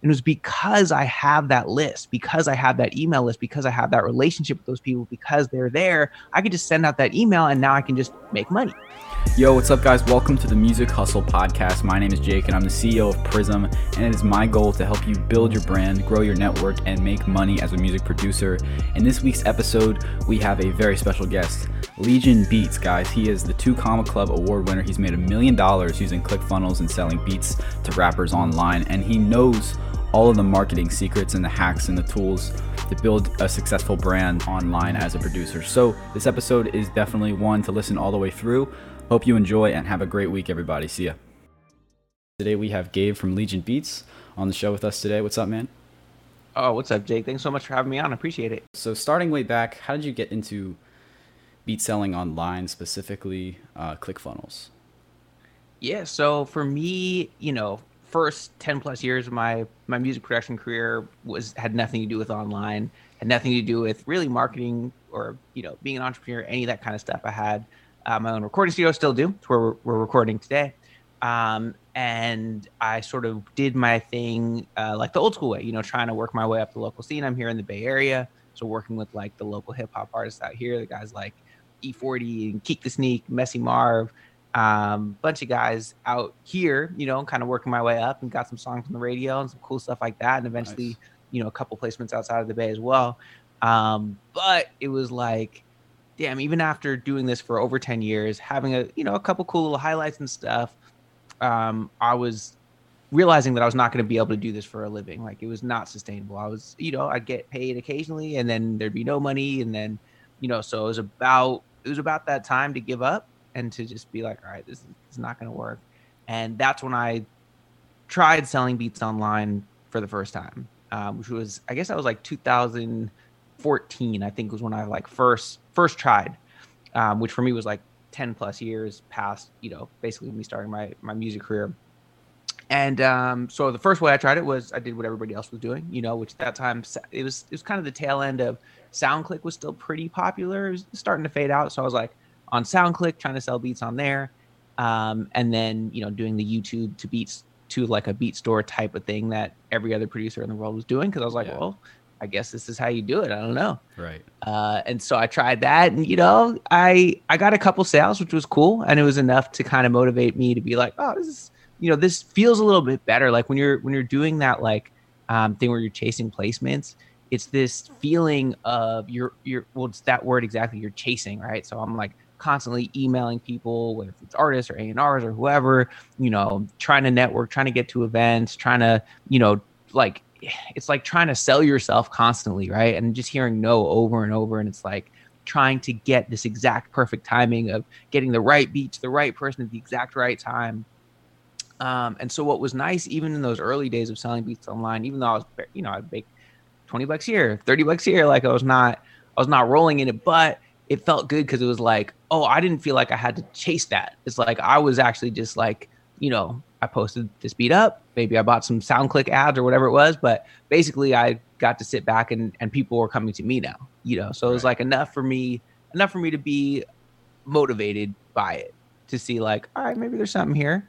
And it was because I have that list, because I have that email list, because I have that relationship with those people, because they're there, I could just send out that email and now I can just make money. Yo, what's up, guys? Welcome to the Music Hustle Podcast. My name is Jake, and I'm the CEO of Prism. And it is my goal to help you build your brand, grow your network, and make money as a music producer. In this week's episode, we have a very special guest, Legion Beats, guys. He is the Two Comma Club award winner. He's made a million dollars using ClickFunnels and selling beats to rappers online, and he knows all of the marketing secrets and the hacks and the tools to build a successful brand online as a producer. So, this episode is definitely one to listen all the way through. Hope you enjoy and have a great week, everybody. See ya. Today we have Gabe from Legion Beats on the show with us today. What's up, man? Oh, what's up, Jake? Thanks so much for having me on. I appreciate it. So, starting way back, how did you get into beat selling online, specifically uh, ClickFunnels? Yeah, so for me, you know, first 10 plus years of my my music production career was had nothing to do with online, had nothing to do with really marketing or, you know, being an entrepreneur, any of that kind of stuff. I had uh, my own recording studio, still do. It's where we're, we're recording today. Um, and I sort of did my thing uh, like the old school way, you know, trying to work my way up the local scene. I'm here in the Bay Area, so working with like the local hip hop artists out here, the guys like E40 and Keak da Sneak, Messy Marv, um, bunch of guys out here, you know, kind of working my way up and got some songs on the radio and some cool stuff like that, and eventually, nice. you know, a couple placements outside of the Bay as well. Um, but it was like damn, even after doing this for over 10 years, having a, you know, a couple cool little highlights and stuff, um, I was realizing that I was not going to be able to do this for a living. Like it was not sustainable. I was, you know, I'd get paid occasionally and then there'd be no money. And then, you know, so it was about, it was about that time to give up and to just be like, all right, this is not going to work. And that's when I tried selling beats online for the first time, um, which was, I guess I was like 2014, I think was when I like first first tried, um, which for me was like 10 plus years past, you know, basically me starting my my music career. And um, so the first way I tried it was I did what everybody else was doing, you know, which at that time it was it was kind of the tail end of SoundClick was still pretty popular, it was starting to fade out. So I was like on SoundClick trying to sell beats on there, um, and then you know doing the YouTube to beats to like a beat store type of thing that every other producer in the world was doing because I was like, yeah. well, I guess this is how you do it. I don't know. Right. Uh, and so I tried that, and you know, I I got a couple sales, which was cool, and it was enough to kind of motivate me to be like, oh, this is you know, this feels a little bit better. Like when you're when you're doing that like um, thing where you're chasing placements, it's this feeling of you're you're well, it's that word exactly. You're chasing, right? So I'm like constantly emailing people, whether it's artists or A and R's or whoever, you know, trying to network, trying to get to events, trying to you know like it's like trying to sell yourself constantly, right? And just hearing no over and over. And it's like trying to get this exact perfect timing of getting the right beat to the right person at the exact right time. Um, and so what was nice, even in those early days of selling beats online, even though I was, you know, I'd make 20 bucks here, 30 bucks here, like I was not, I was not rolling in it, but it felt good because it was like, oh, I didn't feel like I had to chase that. It's like I was actually just like, you know, I posted this beat up. Maybe I bought some SoundClick ads or whatever it was, but basically I got to sit back and, and people were coming to me now, you know. So it was like enough for me, enough for me to be motivated by it to see like, all right, maybe there's something here.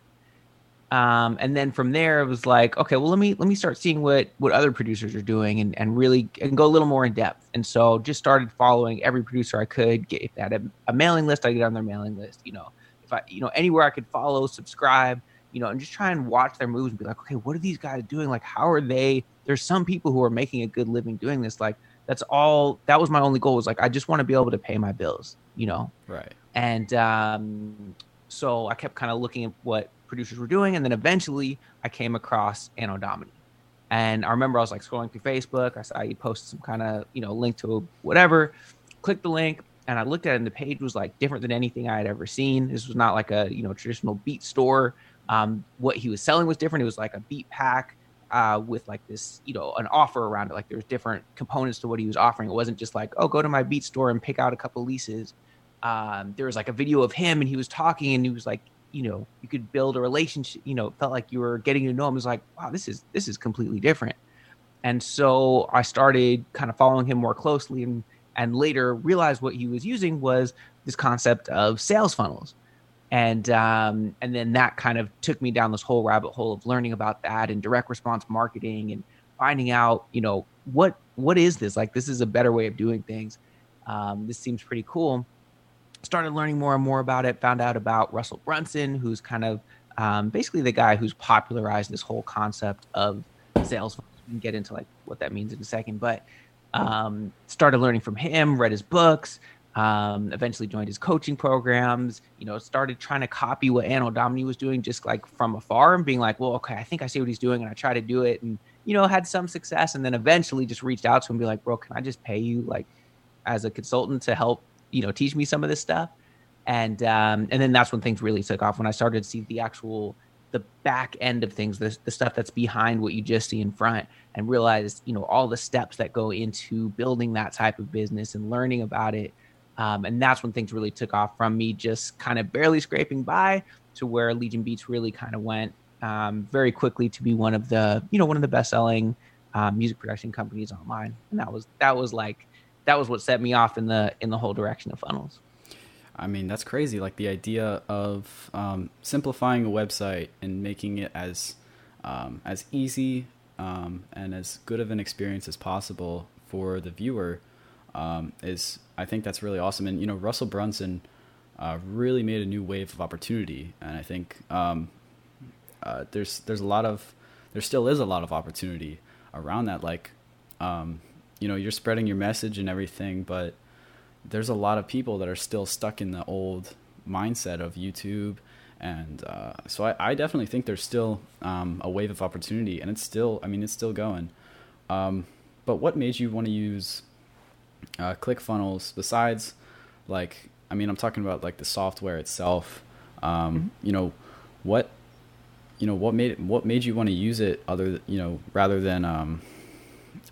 Um, and then from there it was like, okay, well let me let me start seeing what what other producers are doing and and really and go a little more in depth. And so just started following every producer I could. Get, if they had a, a mailing list, I get on their mailing list. You know, if I you know anywhere I could follow, subscribe you know, and just try and watch their moves and be like, okay, what are these guys doing? Like, how are they? There's some people who are making a good living doing this. Like, that's all. That was my only goal. Was like, I just want to be able to pay my bills. You know. Right. And um, so I kept kind of looking at what producers were doing, and then eventually I came across Anno Domini. And I remember I was like scrolling through Facebook. I saw you posted some kind of you know link to whatever. Clicked the link, and I looked at it, and the page was like different than anything I had ever seen. This was not like a you know traditional beat store. Um, what he was selling was different. It was like a beat pack uh, with like this, you know, an offer around it. Like there was different components to what he was offering. It wasn't just like, oh, go to my beat store and pick out a couple leases. Um, there was like a video of him and he was talking and he was like, you know, you could build a relationship. You know, felt like you were getting to know him. Was like, wow, this is this is completely different. And so I started kind of following him more closely and and later realized what he was using was this concept of sales funnels and um, and then that kind of took me down this whole rabbit hole of learning about that and direct response marketing and finding out you know what what is this like this is a better way of doing things um, this seems pretty cool started learning more and more about it found out about russell brunson who's kind of um, basically the guy who's popularized this whole concept of sales we can get into like what that means in a second but um, started learning from him read his books um, eventually joined his coaching programs you know started trying to copy what anno domini was doing just like from afar and being like well okay i think i see what he's doing and i try to do it and you know had some success and then eventually just reached out to him and be like bro can i just pay you like as a consultant to help you know teach me some of this stuff and um, and then that's when things really took off when i started to see the actual the back end of things the, the stuff that's behind what you just see in front and realize you know all the steps that go into building that type of business and learning about it um, and that's when things really took off from me just kind of barely scraping by to where Legion Beats really kind of went um, very quickly to be one of the, you know, one of the best selling um, music production companies online. And that was, that was like, that was what set me off in the, in the whole direction of funnels. I mean, that's crazy. Like the idea of um, simplifying a website and making it as, um, as easy um, and as good of an experience as possible for the viewer um, is I think that's really awesome. And you know, Russell Brunson uh, really made a new wave of opportunity, and I think um, uh, there's there's a lot of there still is a lot of opportunity around that. Like, um, you know, you're spreading your message and everything, but there's a lot of people that are still stuck in the old mindset of YouTube. And uh, so I, I, definitely think there's still um, a wave of opportunity, and it's still, I mean, it's still going. Um, but what made you want to use uh, ClickFunnels besides like I mean I'm talking about like the software itself. Um, mm-hmm. You know what you know what made it, what made you want to use it other you know rather than um,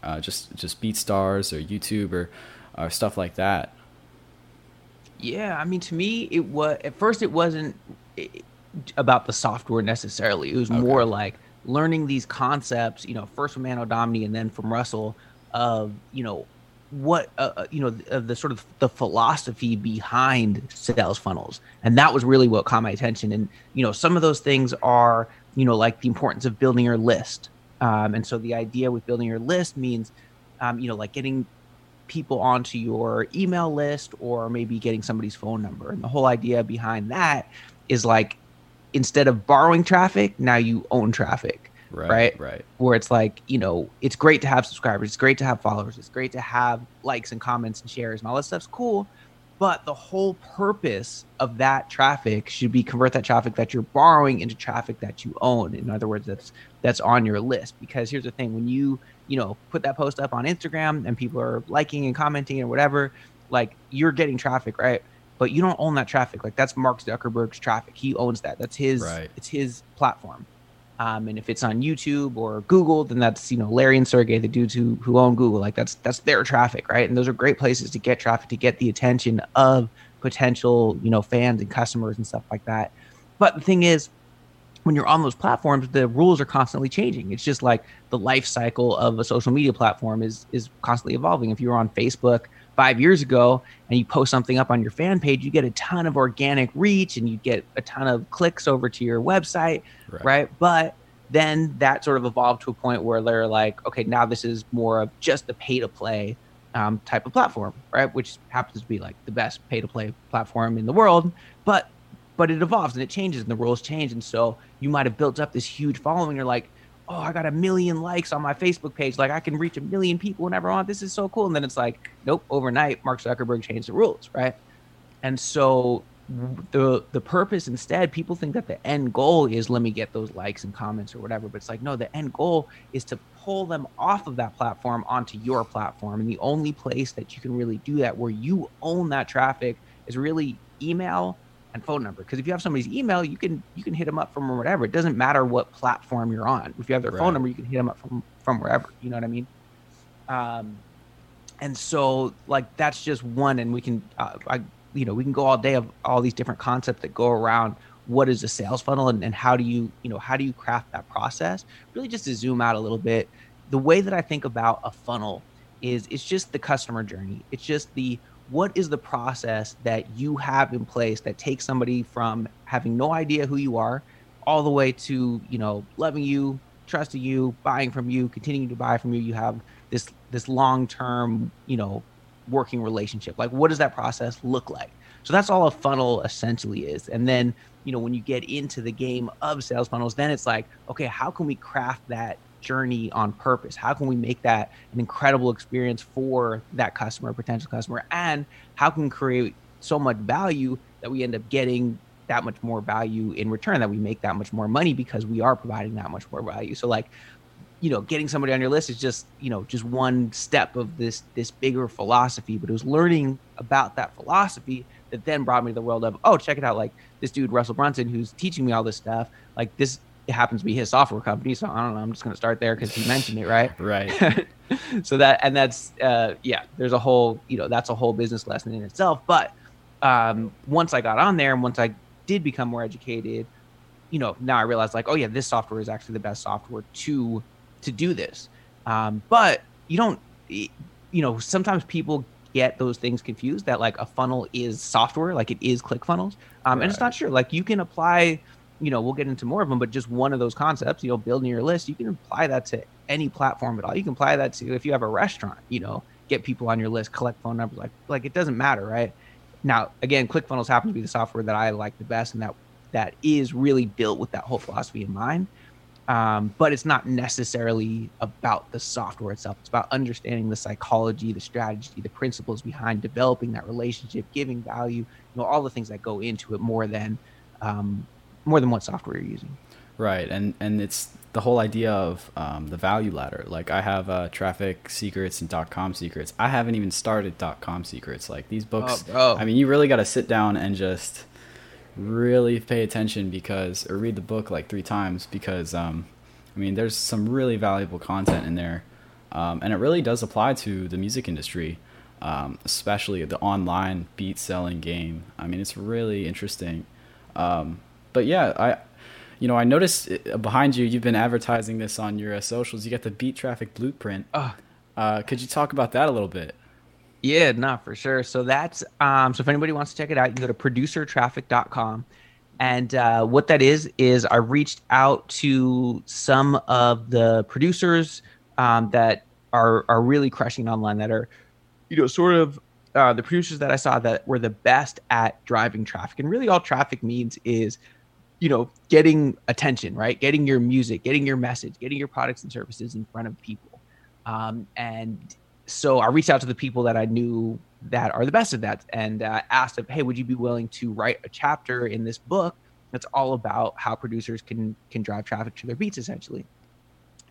uh, just just BeatStars or YouTube or or stuff like that. Yeah, I mean to me it was at first it wasn't about the software necessarily. It was okay. more like learning these concepts, you know, first from Anno Domini and then from Russell of, you know, what uh, uh, you know the, the, sort of the philosophy behind sales funnels and that was really what caught my attention and you know some of those things are you know like the importance of building your list um, and so the idea with building your list means um, you know like getting people onto your email list or maybe getting somebody's phone number and the whole idea behind that is like instead of borrowing traffic now you own traffic right, right? Right. Where it's like, you know, it's great to have subscribers, it's great to have followers, it's great to have likes and comments and shares and all that stuff's cool. But the whole purpose of that traffic should be convert that traffic that you're borrowing into traffic that you own. In other words, that's that's on your list. Because here's the thing: when you you know put that post up on Instagram and people are liking and commenting or whatever, like you're getting traffic, right? But you don't own that traffic. Like that's Mark Zuckerberg's traffic. He owns that. That's his. Right. It's his platform. Um, and if it's on YouTube or Google, then that's you know Larry and Sergey, the dudes who who own Google. Like that's that's their traffic, right? And those are great places to get traffic to get the attention of potential you know fans and customers and stuff like that. But the thing is, when you're on those platforms, the rules are constantly changing. It's just like the life cycle of a social media platform is is constantly evolving. If you're on Facebook five years ago and you post something up on your fan page, you get a ton of organic reach and you get a ton of clicks over to your website, right? right? But then that sort of evolved to a point where they're like, okay, now this is more of just a pay to play um, type of platform, right? Which happens to be like the best pay to play platform in the world, but but it evolves and it changes and the rules change, and so you might have built up this huge following. You're like, oh, I got a million likes on my Facebook page. Like I can reach a million people whenever I want. This is so cool. And then it's like, nope, overnight, Mark Zuckerberg changed the rules, right? And so the the purpose instead, people think that the end goal is let me get those likes and comments or whatever. But it's like, no, the end goal is to pull them off of that platform onto your platform. And the only place that you can really do that where you own that traffic is really email and phone number. Because if you have somebody's email, you can you can hit them up from whatever. It doesn't matter what platform you're on. If you have their right. phone number, you can hit them up from from wherever. You know what I mean? Um, and so like that's just one, and we can uh, I you know we can go all day of all these different concepts that go around what is a sales funnel and, and how do you you know how do you craft that process really just to zoom out a little bit the way that i think about a funnel is it's just the customer journey it's just the what is the process that you have in place that takes somebody from having no idea who you are all the way to you know loving you trusting you buying from you continuing to buy from you? You have this this long term you know working relationship. Like what does that process look like? So that's all a funnel essentially is. And then you know when you get into the game of sales funnels then it's like okay how can we craft that journey on purpose? How can we make that an incredible experience for that customer, potential customer? And how can create so much value that we end up getting that much more value in return, that we make that much more money because we are providing that much more value? So, like, you know, getting somebody on your list is just, you know, just one step of this this bigger philosophy. But it was learning about that philosophy that then brought me to the world of, oh, check it out, like this dude Russell Brunson who's teaching me all this stuff. Like this it happens to be his software company. So I don't know. I'm just going to start there because he mentioned it, right? Right. so that and that's uh, yeah. There's a whole you know that's a whole business lesson in itself. But um, once I got on there and once I did become more educated, you know, now I realized like, oh yeah, this software is actually the best software to to do this. Um, but you don't, you know, sometimes people get those things confused that like a funnel is software, like it is ClickFunnels, um, right. and it's not sure. Like you can apply you know, we'll get into more of them, but just one of those concepts, you know, building your list, you can apply that to any platform at all. You can apply that to if you have a restaurant, you know, get people on your list, collect phone numbers, like like it doesn't matter, right? Now, again, ClickFunnels happens to be the software that I like the best, and that that is really built with that whole philosophy in mind. Um, but it's not necessarily about the software itself. It's about understanding the psychology, the strategy, the principles behind developing that relationship, giving value, you know, all the things that go into it more than um, more than what software you're using. Right, and and it's the whole idea of um, the value ladder. Like I have uh, traffic secrets and dot com secrets. I haven't even started dot com secrets. Like these books. Oh, I mean, you really got to sit down and just really pay attention because, or read the book like three times because, um, I mean, there's some really valuable content in there, um, and it really does apply to the music industry, um, especially the online beat selling game. I mean, it's really interesting. Um, but yeah, I, you know, I noticed uh, behind you, you've been advertising this on your uh, socials. You got the Beat Traffic Blueprint. Oh. Uh, could you talk about that a little bit? Yeah, not for sure. So that's um, so if anybody wants to check it out, you can go to producertraffic.com. And uh, what that is is I reached out to some of the producers um, that are are really crushing online that are, you know, sort of uh, the producers that I saw that were the best at driving traffic. And really, all traffic means is you know, getting attention, right? Getting your music, getting your message, getting your products and services in front of people. Um, and so I reached out to the people that I knew that are the best at that and uh, asked if, hey, would you be willing to write a chapter in this book that's all about how producers can can drive traffic to their beats, essentially.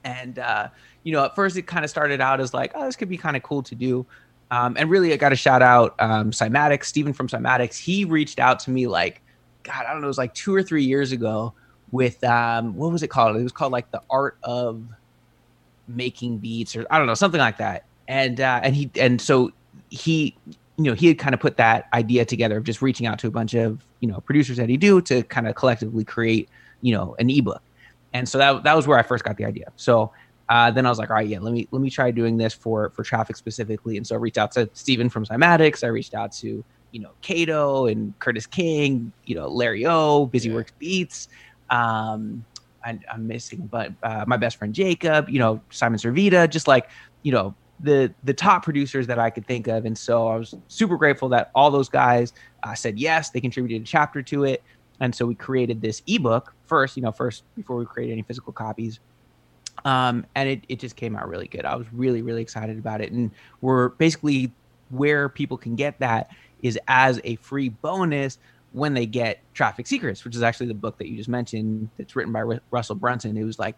And uh, you know, at first it kind of started out as like, oh, this could be kind of cool to do. Um, and really, I got to shout out um, Cymatics, Stephen from Cymatics. He reached out to me like God, I don't know, it was like two or three years ago with um, what was it called? It was called like the art of making beats or I don't know, something like that. And uh, and he and so he you know he had kind of put that idea together of just reaching out to a bunch of you know producers that he do to kind of collectively create you know an ebook and so that, that was where i first got the idea so uh, then i was like all right yeah let me let me try doing this for for traffic specifically and so i reached out to Stephen from cymatics i reached out to you know Kato and Curtis King, you know Larry O, Busy yeah. Works Beats. Um, I, am missing, but uh, my best friend Jacob, you know Simon Servida, just like you know the the top producers that I could think of, and so I was super grateful that all those guys uh, said yes. They contributed a chapter to it, and so we created this ebook first. You know, first before we created any physical copies. Um, and it, it just came out really good. I was really, really excited about it. And we're basically where people can get that is as a free bonus when they get Traffic Secrets, which is actually the book that you just mentioned that's written by R- Russell Brunson. It was like,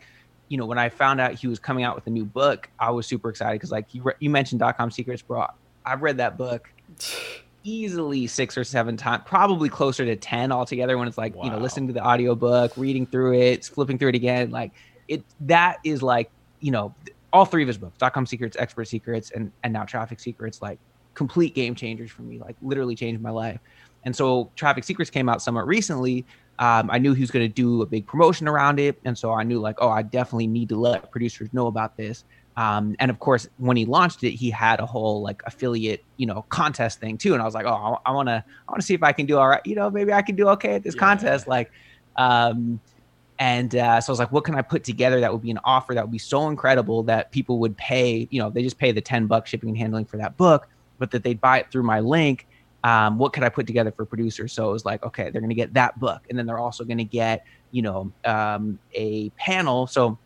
you know, when I found out he was coming out with a new book, I was super excited because, like, you, re- you mentioned dot com secrets, bro. I've read that book easily six or seven times, probably closer to 10 altogether when it's like, wow. you know, listening to the audiobook, reading through it, flipping through it again. Like, it, that is like, you know, all three of his books, dot com secrets, expert secrets, and, and now traffic secrets, like, complete game changers for me, like literally changed my life. And so Traffic Secrets came out somewhat recently, um, I knew he was going to do a big promotion around it, and so I knew like, oh, I definitely need to let producers know about this. Um, and of course, when he launched it, he had a whole like affiliate, you know, contest thing too. And I was like, oh, I want to, I want to see if I can do all right. You know, maybe I can do okay at this yeah. contest. Like, um, and uh, so I was like, what can I put together that would be an offer that would be so incredible that people would pay, you know, they just pay the 10 bucks shipping and handling for that book, but that they'd buy it through my link. Um, what could I put together for producers? So it was like, okay, they're going to get that book. And then they're also going to get, you know, um, a panel. So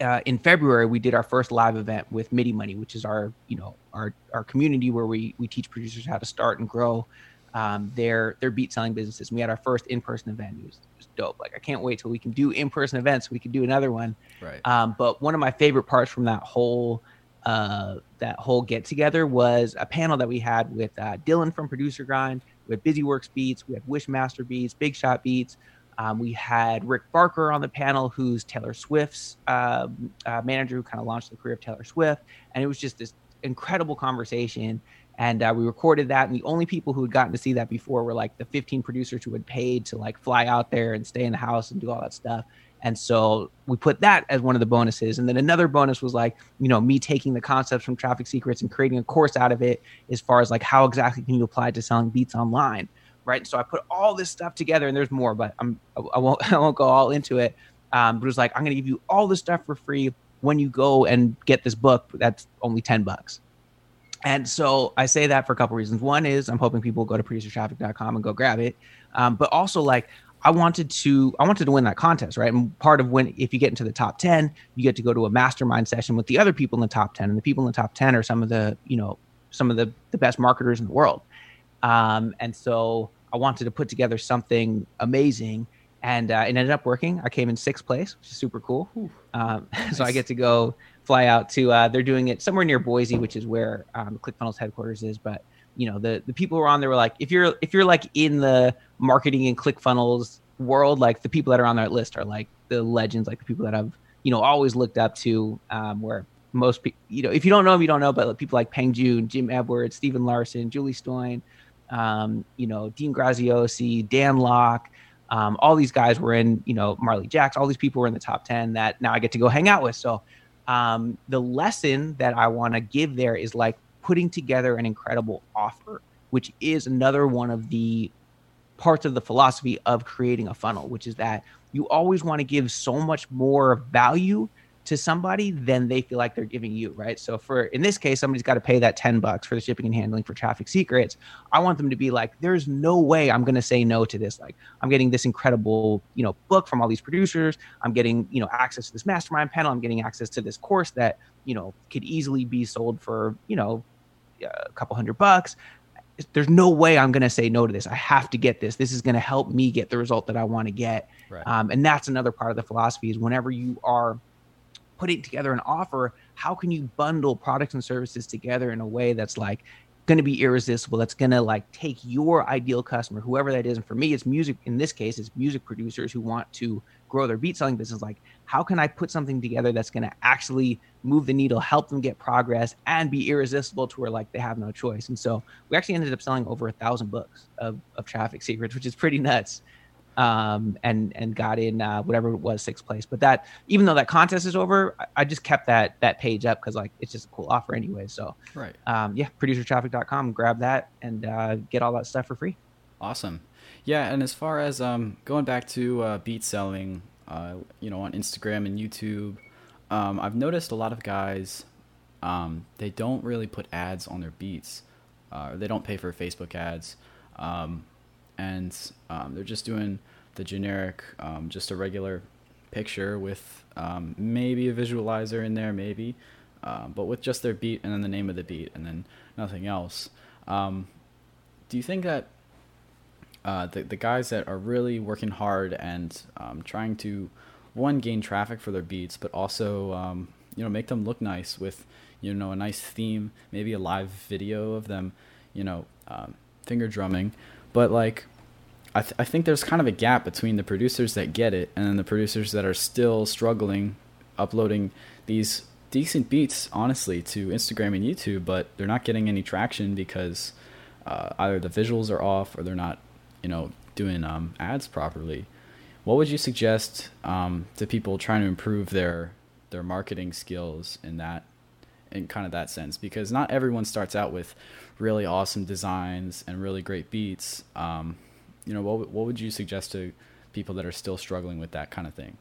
uh, in February, we did our first live event with MIDI Money, which is our, you know, our, our community where we, we teach producers how to start and grow um, their, their beat selling businesses. And we had our first in-person event. It was, dope. Like I can't wait till we can do in person events. we can do another one. Right. Um, but one of my favorite parts from that whole uh, that whole get together was a panel that we had with uh, Dylan from Producer Grind. We had Busy Works Beats. We had Wishmaster Beats, Big Shot Beats. Um, we had Rick Barker on the panel, who's Taylor Swift's uh, uh, manager, who kind of launched the career of Taylor Swift. And it was just this incredible conversation and uh, we recorded that and the only people who had gotten to see that before were like the 15 producers who had paid to like fly out there and stay in the house and do all that stuff and so we put that as one of the bonuses and then another bonus was like you know me taking the concepts from traffic secrets and creating a course out of it as far as like how exactly can you apply it to selling beats online right so i put all this stuff together and there's more but i'm i won't i won't go all into it um, but it was like i'm going to give you all this stuff for free when you go and get this book that's only 10 bucks and so I say that for a couple reasons. One is I'm hoping people go to producertraffic.com and go grab it. Um, but also like I wanted to I wanted to win that contest, right? And part of when if you get into the top 10, you get to go to a mastermind session with the other people in the top 10. And the people in the top 10 are some of the, you know, some of the the best marketers in the world. Um, and so I wanted to put together something amazing and uh, it ended up working. I came in sixth place, which is super cool. Um, nice. so I get to go fly out to. Uh, they're doing it somewhere near Boise, which is where um, ClickFunnels headquarters is. But you know, the the people who on there were like, if you're if you're like in the marketing and ClickFunnels world, like the people that are on that list are like the legends, like the people that I've you know always looked up to. Um, where most people, you know, if you don't know them, you don't know. But people like Peng Joon, Jim Edwards, Stephen Larsen Julie Stoian, um, you know, Dean Graziosi, Dan Lok. Um, all these guys were in, you know, Marley Jaxx. All these people were in the top ten that now I get to go hang out with. So um, the lesson that I want to give there is like putting together an incredible offer, which is another one of the parts of the philosophy of creating a funnel, which is that you always want to give so much more value to somebody than they feel like they're giving you, right? So for in this case, somebody's got to pay that 10 bucks for the shipping and handling for traffic secrets. I want them to be like, there's no way I'm going to say no to this. Like I'm getting this incredible, you know, book from all these producers. I'm getting, you know, access to this mastermind panel. I'm getting access to this course that, you know, could easily be sold for, you know, a couple hundred bucks there's no way I'm going to say no to this. I have to get this. This is going to help me get the result that I want to get. Right. Um, and that's another part of the philosophy is whenever you are putting together an offer, how can you bundle products and services together in a way that's like going to be irresistible that's going to like take your ideal customer whoever that is and for me it's music in this case it's music producers who want to grow their beat selling business like how can i put something together that's going to actually move the needle help them get progress and be irresistible to where like they have no choice and so we actually ended up selling over a thousand books of, of traffic secrets which is pretty nuts um, and and got in uh, whatever it was sixth place. But that even though that contest is over, I, I just kept that that page up because like it's just a cool offer anyway. So right, um, yeah, producertraffic.com, grab that and uh, get all that stuff for free. Awesome, yeah. And as far as um, going back to uh, beat selling, uh, you know, on Instagram and YouTube, um, I've noticed a lot of guys um, they don't really put ads on their beats. Uh, they don't pay for Facebook ads. Um, and um, they're just doing the generic, um, just a regular picture with um, maybe a visualizer in there, maybe, um, but with just their beat and then the name of the beat and then nothing else. Do you think that uh, the the guys that are really working hard and um, trying to one gain traffic for their beats, but also you know make them look nice with you know a nice theme, maybe a live video of them, you know, finger drumming. But like I, th- I think there's kind of a gap between the producers that get it and the producers that are still struggling uploading these decent beats honestly to instagram and youtube but they're not getting any traction because uh, either the visuals are off or they're not you know doing um, ads properly. What would you suggest um, to people trying to improve their their marketing skills in that in kind of that sense? Because not everyone starts out with really awesome designs and really great beats. Um, you know, what what would you suggest to people that are still struggling with that kind of thing?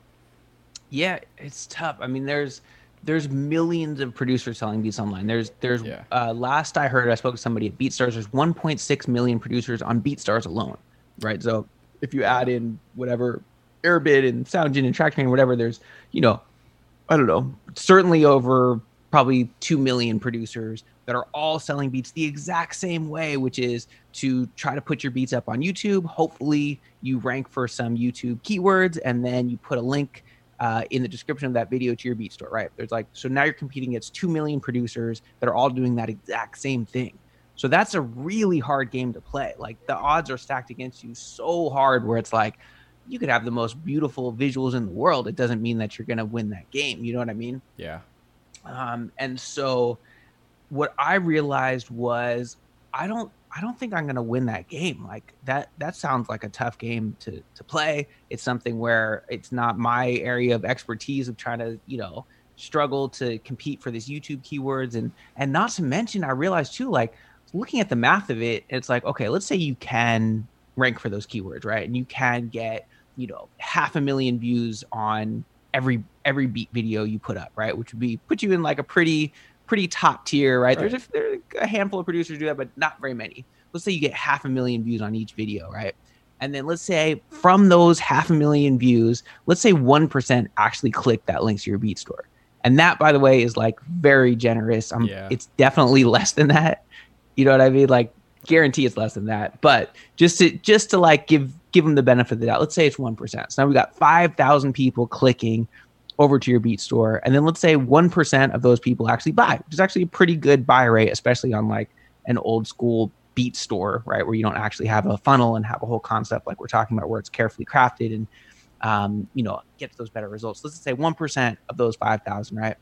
Yeah, it's tough. I mean, there's there's millions of producers selling beats online. There's there's yeah. uh, last I heard, I spoke to somebody at BeatStars. There's 1.6 million producers on BeatStars alone, right? So if you add in whatever Airbit and SoundGen and TrackMan and whatever, there's you know, I don't know, certainly over probably two million producers that are all selling beats the exact same way, which is to try to put your beats up on YouTube. Hopefully, you rank for some YouTube keywords, and then you put a link uh, in the description of that video to your beat store, right? There's like, so now you're competing against 2 million producers that are all doing that exact same thing. So that's a really hard game to play. Like the odds are stacked against you so hard where it's like, you could have the most beautiful visuals in the world. It doesn't mean that you're going to win that game. You know what I mean? Yeah. Um, and so what I realized was I don't I don't think I'm going to win that game. Like that that sounds like a tough game to to play. It's something where it's not my area of expertise of trying to, you know, struggle to compete for these YouTube keywords and and not to mention I realized too like looking at the math of it, it's like okay, let's say you can rank for those keywords, right? And you can get, you know, half a million views on every every beat video you put up, right? Which would be put you in like a pretty pretty top tier, right? right. There's, a, there's a handful of producers do that, but not very many. Let's say you get half a million views on each video, right? And then let's say from those half a million views, let's say 1% actually click that link to your beat store. And that, by the way, is like very generous. I'm, yeah. It's definitely less than that. You know what I mean? Like guarantee it's less than that. But just to just to like give give them the benefit of the doubt. Let's say it's one percent. So now we've got five thousand people clicking over to your beat store and then let's say 1% of those people actually buy which is actually a pretty good buy rate especially on like an old school beat store right where you don't actually have a funnel and have a whole concept like we're talking about where it's carefully crafted and um, you know gets those better results let's say 1% of those 5000 right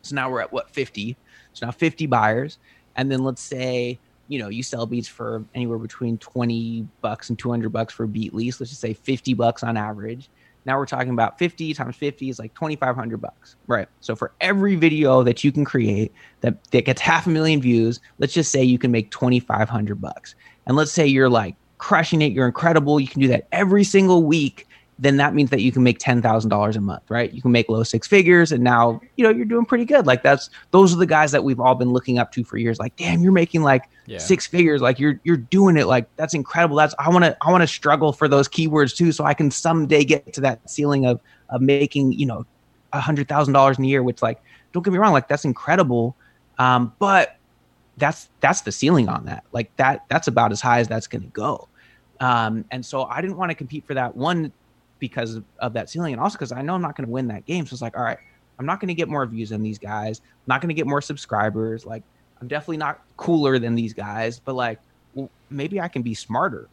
so now we're at what 50 so now 50 buyers and then let's say you know you sell beats for anywhere between 20 bucks and 200 bucks for a beat lease let's just say 50 bucks on average now we're talking about 50 times 50 is like 2500 bucks. Right. So for every video that you can create that, that gets half a million views, let's just say you can make 2500 bucks. And let's say you're like crushing it, you're incredible, you can do that every single week then that means that you can make $10,000 a month, right? You can make low six figures and now, you know, you're doing pretty good. Like that's those are the guys that we've all been looking up to for years. Like, damn, you're making like yeah. six figures. Like you're you're doing it. Like that's incredible. That's I want to I want to struggle for those keywords too so I can someday get to that ceiling of of making, you know, a $100,000 in a year, which like don't get me wrong, like that's incredible. Um, but that's that's the ceiling on that. Like that that's about as high as that's going to go. Um, and so I didn't want to compete for that one because of, that ceiling, and also because I know I'm not going to win that game. So it's like, all right, I'm not going to get more views than these guys. I'm not going to get more subscribers. Like, I'm definitely not cooler than these guys, but like, well, maybe I can be smarter.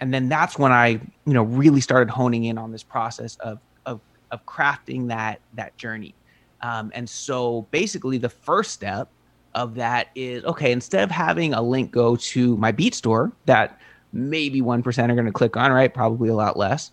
And then that's when I, you know, really started honing in on this process of of of crafting that that journey. Um, and so basically, the first step of that is okay. Instead of having a link go to my Beat store that maybe one percent are going to click on, right? Probably a lot less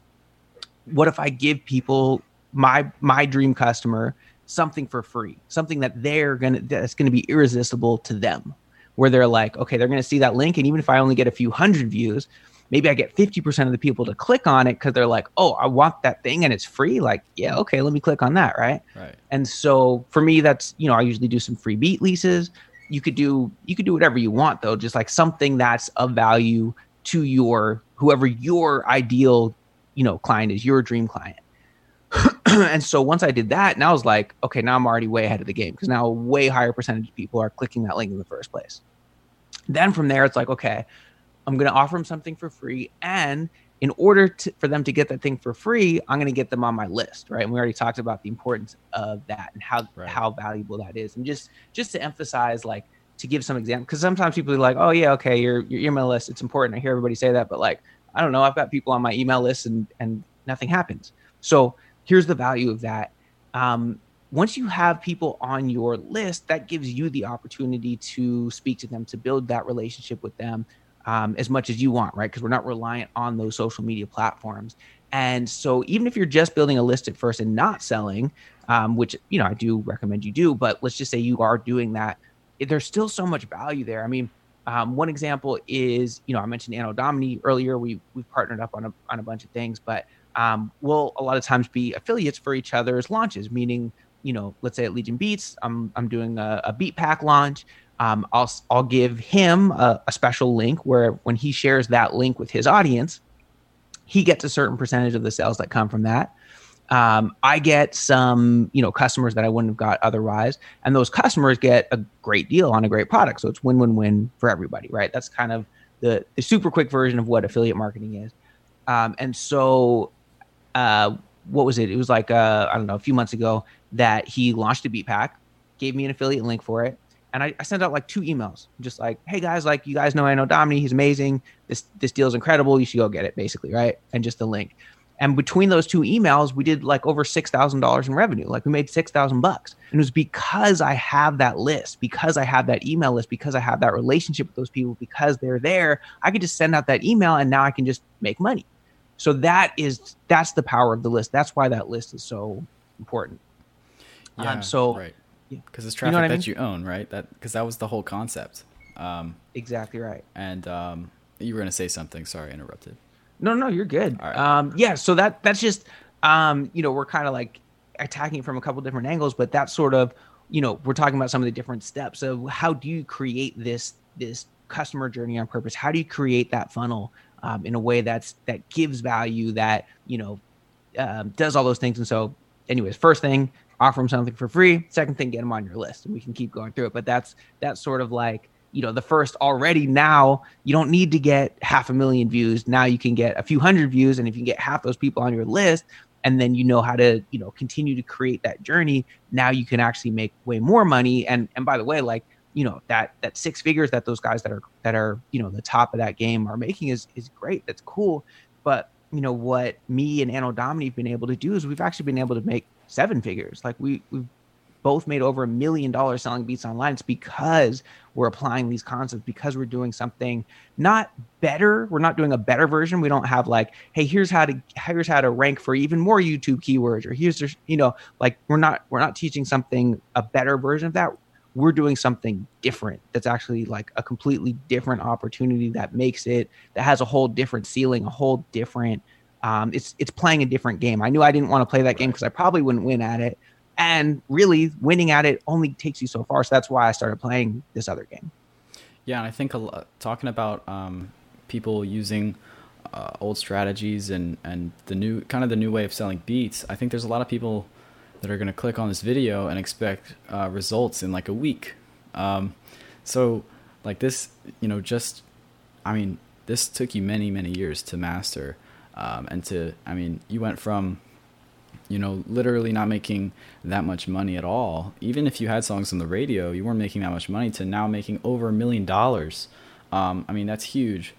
what if I give people my my dream customer something for free, something that they're gonna that's gonna be irresistible to them, where they're like, okay, they're gonna see that link, and even if I only get a few hundred views, maybe I get fifty percent of the people to click on it because they're like, oh, I want that thing and it's free. Like, yeah, okay, let me click on that, right? Right. And so for me, that's you know, I usually do some free beat leases. You could do you could do whatever you want though, just like something that's of value to your whoever your ideal you know client is your dream client. And so once i did that now i was like okay now i'm already way ahead of the game because now a way higher percentage of people are clicking that link in the first place. Then from there it's like okay i'm going to offer them something for free and in order to, for them to get that thing for free i'm going to get them on my list right? And we already talked about the importance of that and how right. how valuable that is. And just just to emphasize like to give some example because sometimes people are like oh yeah okay your your email list it's important i hear everybody say that but like I don't know, I've got people on my email list and and nothing happens. So here's the value of that. Um, once you have people on your list, that gives you the opportunity to speak to them, to build that relationship with them, um, as much as you want, right? Because we're not reliant on those social media platforms. And so even if you're just building a list at first and not selling, um, which you know I do recommend you do, but let's just say you are doing that, there's still so much value there. I mean, um, one example is you know I mentioned Anno Domini earlier. We we've partnered up on a on a bunch of things, but um, we'll a lot of times be affiliates for each other's launches. Meaning, you know, let's say at Legion Beats, I'm I'm doing a, a beat pack launch. Um, I'll I'll give him a, a special link where when he shares that link with his audience, he gets a certain percentage of the sales that come from that. Um, I get some, you know, customers that I wouldn't have got otherwise, and those customers get a great deal on a great product. So it's win-win-win for everybody, right? That's kind of the the super quick version of what affiliate marketing is. Um, and so, uh, what was it? It was like uh, I don't know, a few months ago that he launched a beat pack, gave me an affiliate link for it, and I, I, sent out like two emails, just like, "Hey guys, like you guys know Anno Domini, he's amazing. This this deal is incredible. You should go get it, basically, right?" And just the link. And between those two emails, we did like over six thousand dollars in revenue. Like we made six thousand bucks, and it was because I have that list, because I have that email list, because I have that relationship with those people, because they're there. I could just send out that email, and now I can just make money. So that is that's the power of the list. That's why that list is so important. Yeah, um, so right because it's traffic you know that I mean? you own, right? That because that was the whole concept. Um, exactly right. And um, you were gonna say something. Sorry, I interrupted. No, no, you're good. Um, yeah, so that that's just um, you know we're kind of like attacking from a couple different angles, but that's sort of you know we're talking about some of the different steps of how do you create this this customer journey on purpose? How do you create that funnel um, in a way that's that gives value that you know um, does all those things? And so, anyways, first thing offer them something for free. Second thing, get them on your list, and we can keep going through it. But that's that's sort of like you know the first already. Now you don't need to get half a million views. Now you can get a few hundred views, and if you get half those people on your list, and then you know how to you know continue to create that journey. Now you can actually make way more money. And and by the way, like you know that that six figures that those guys that are that are you know the top of that game are making is is great. That's cool, but you know what me and Anno Domini have been able to do is we've actually been able to make seven figures. Like we we've both made over a million dollars selling beats online. It's because we're applying these concepts, because we're doing something not better. We're not doing a better version. We don't have like, hey, here's how to here's how to rank for even more YouTube keywords, or here's just you know, like we're not we're not teaching something a better version of that. We're doing something different that's actually like a completely different opportunity that makes it that has a whole different ceiling, a whole different um, it's it's playing a different game. I knew I didn't want to play that game because I probably wouldn't win at it, and really winning at it only takes you so far. So that's why I started playing this other game. Yeah, and I think lot, talking about um, people using uh, old strategies and and the new kind of the new way of selling beats. I think there's a lot of people that are going to click on this video and expect uh, results in like a week. Um, so like this, you know, just I mean, this took you many many years to master um, and to i mean you went from you know literally not making that much money at all. Even if you had songs on the radio you weren't making that much money to now making over a million dollars. Um, i mean that's huge.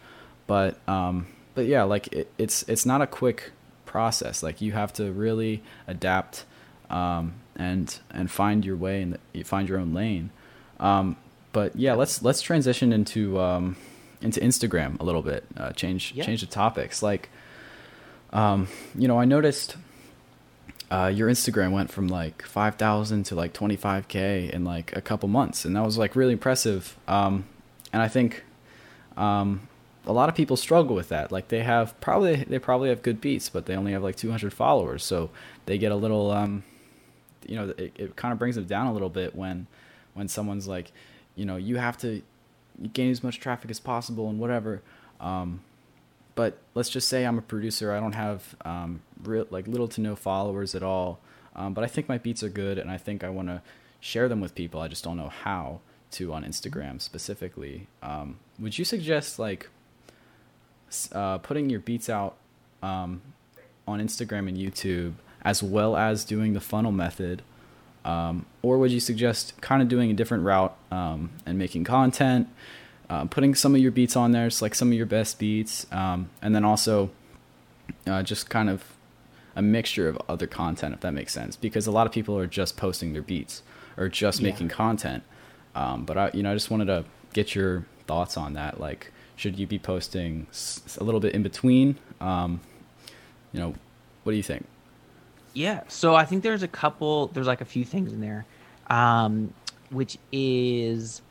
But um, but yeah like it, it's it's not a quick process. Like you have to really adapt um, and and find your way and find your own lane. Um, but yeah let's let's transition into um, into instagram a little bit uh, change yeah. change the topics. Like um, you know, I noticed uh, your Instagram went from like 5,000 to like 25K in like a couple months. And that was like really impressive. Um, and I think um, a lot of people struggle with that. Like they have probably, they probably have good beats, but they only have like 200 followers. So they get a little, um, you know, it, it kind of brings them down a little bit when, when someone's like, you know, you have to gain as much traffic as possible and whatever. Um, but let's just say I'm a producer. I don't have um, real, like little to no followers at all. Um, but I think my beats are good, and I think I want to share them with people. I just don't know how to on Instagram specifically. Um, would you suggest like uh, putting your beats out um, on Instagram and YouTube as well as doing the funnel method? Um, or would you suggest kind of doing a different route um, and making content? Uh, putting some of your beats on there, it's like some of your best beats, um, and then also uh, just kind of a mixture of other content, if that makes sense. Because a lot of people are just posting their beats or just yeah. making content. Um, but I, you know, I just wanted to get your thoughts on that. Like, Should you be posting a little bit in between? Um, you know, what do you think? Yeah, so I think there's a couple. There's like a few things in there, um, which is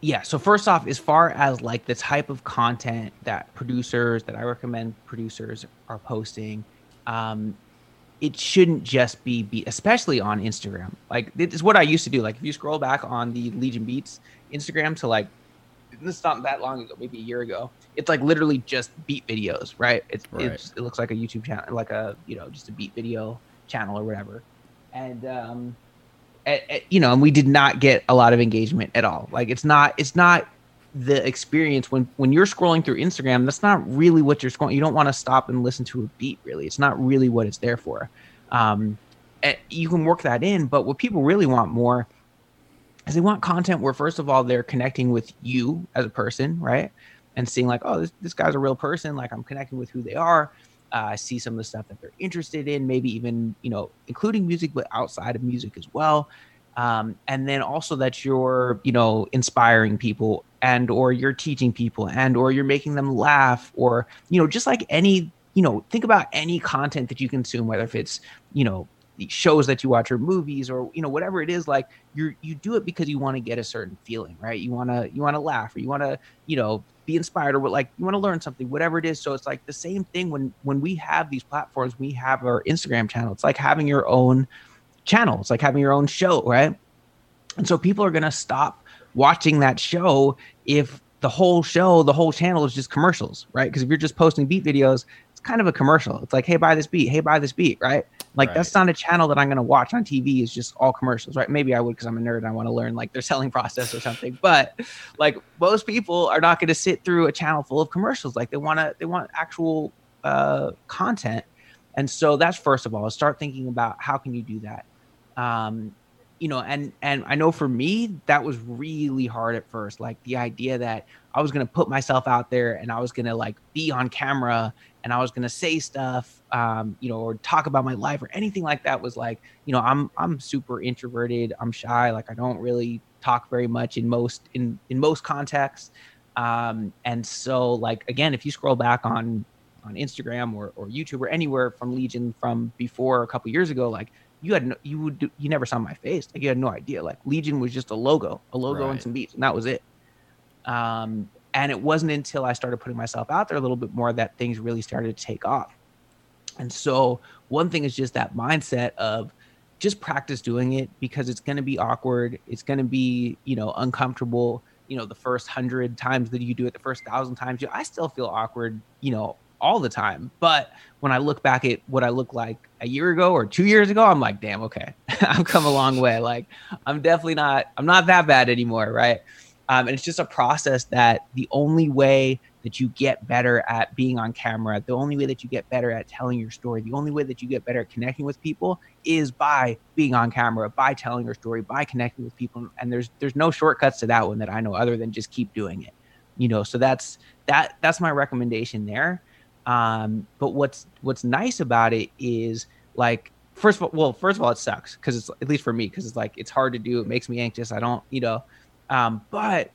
yeah. So first off, as far as like the type of content that producers that I recommend producers are posting, um, it shouldn't just be, be especially on Instagram. Like it's what I used to do. Like if you scroll back on the Legion Beats Instagram to like this not that long ago, maybe a year ago. It's like literally just beat videos, right? It's, right. it's it looks like a YouTube channel, like a you know just a beat video channel or whatever. And um, you know, and we did not get a lot of engagement at all. Like it's not it's not the experience when when you're scrolling through Instagram. That's not really what you're scrolling. You don't want to stop and listen to a beat. Really, it's not really what it's there for. Um, you can work that in, but what people really want more is they want content where first of all they're connecting with you as a person, right? And seeing like, oh, this, this guy's a real person. Like I'm connecting with who they are. Uh, see some of the stuff that they're interested in, maybe even you know, including music, but outside of music as well. Um, and then also that you're you know inspiring people and or you're teaching people and or you're making them laugh or you know just like any you know think about any content that you consume whether if it's you know shows that you watch or movies or you know whatever it is like you're you do it because you want to get a certain feeling right you want to you want to laugh or you want to you know be inspired or like you want to learn something whatever it is. So it's like the same thing when when we have these platforms we have our instagram channel. It's like having your own channel. It's like having your own show right? And so people are going to stop watching that show if the whole show the whole channel is just commercials right? Because if you're just posting beat videos it's kind of a commercial. It's like hey buy this beat. Hey buy this beat right like right. that's not a channel that I'm going to watch on TV. Is just all commercials, right? Maybe I would because I'm a nerd and I want to learn like their selling process or something. But like most people are not going to sit through a channel full of commercials. Like they want to, they want actual uh, content. And so that's first of all, start thinking about how can you do that. Um, you know, and and I know for me that was really hard at first. Like the idea that I was gonna put myself out there and I was gonna like be on camera and I was gonna say stuff, um, you know, or talk about my life or anything like that was like, you know, I'm I'm super introverted. I'm shy. Like I don't really talk very much in most in in most contexts. Um, and so like again, if you scroll back on on Instagram or, or YouTube or anywhere from Legion from before a couple years ago, like you had no, you would do, you never saw my face. Like you had no idea. Like Legion was just a logo, a logo right. and some beats, and that was it. Um, and it wasn't until I started putting myself out there a little bit more that things really started to take off. And so, one thing is just that mindset of just practice doing it because it's going to be awkward. It's going to be, you know, uncomfortable. You know, the first hundred times that you do it, the first thousand times, you, I still feel awkward, you know, all the time. But when I look back at what I looked like a year ago or two years ago, I'm like, damn, okay, I've come a long way. Like, I'm definitely not, I'm not that bad anymore, right? Um, and it's just a process that the only way that you get better at being on camera, the only way that you get better at telling your story, the only way that you get better at connecting with people is by being on camera, by telling your story, by connecting with people. And there's there's no shortcuts to that one that I know other than just keep doing it. You know, so that's that that's my recommendation there. Um, but what's what's nice about it is like first of all, well, first of all, it sucks because it's at least for me because it's like it's hard to do. It makes me anxious. I don't, you know, um, but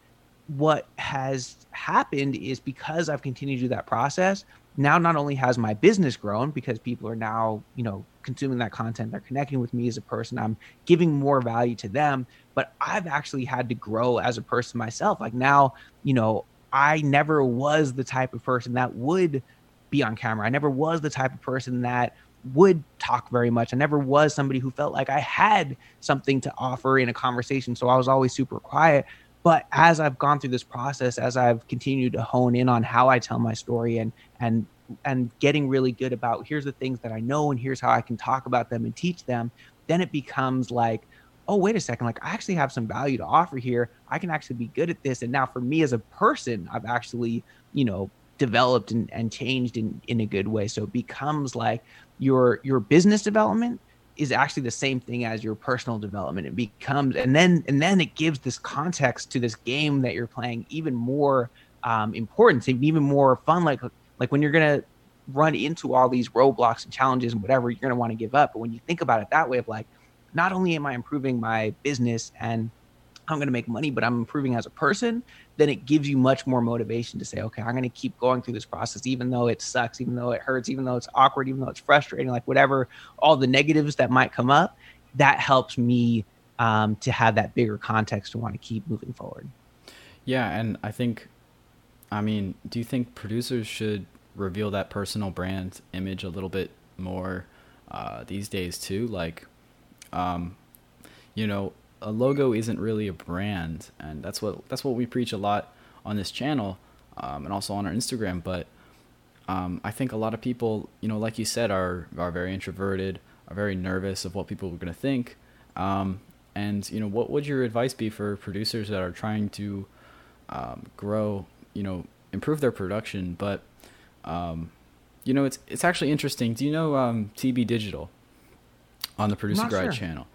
what has happened is because I've continued to do that process, now not only has my business grown because people are now, you know, consuming that content, they're connecting with me as a person, I'm giving more value to them, but I've actually had to grow as a person myself. Like now, you know, I never was the type of person that would be on camera. I never was the type of person that would talk very much. I never was somebody who felt like I had something to offer in a conversation. So I was always super quiet. But as I've gone through this process, as I've continued to hone in on how I tell my story and and and getting really good about here's the things that I know and here's how I can talk about them and teach them, then it becomes like, oh, wait a second, like I actually have some value to offer here. I can actually be good at this. And now for me as a person, I've actually, you know, developed and, and changed in, in a good way. So it becomes like your your business development is actually the same thing as your personal development. It becomes and then and then it gives this context to this game that you're playing even more um, importance, even more fun. Like like when you're gonna run into all these roadblocks and challenges and whatever, you're gonna want to give up. But when you think about it that way, of like, not only am I improving my business and I'm going to make money, but I'm improving as a person, then it gives you much more motivation to say, okay, I'm going to keep going through this process, even though it sucks, even though it hurts, even though it's awkward, even though it's frustrating, like whatever, all the negatives that might come up, that helps me um, to have that bigger context to want to keep moving forward. Yeah. And I think, I mean, do you think producers should reveal that personal brand image a little bit more uh, these days too? Like, um, you know, a logo isn't really a brand, and that's what that's what we preach a lot on this channel, um, and also on our Instagram. But um, I think a lot of people, you know, like you said, are are very introverted, are very nervous of what people are going to think. Um, and you know, what would your advice be for producers that are trying to um, grow, you know, improve their production, but um, you know, it's it's actually interesting. Do you know um, TB Digital on the Producer Guide sure. channel?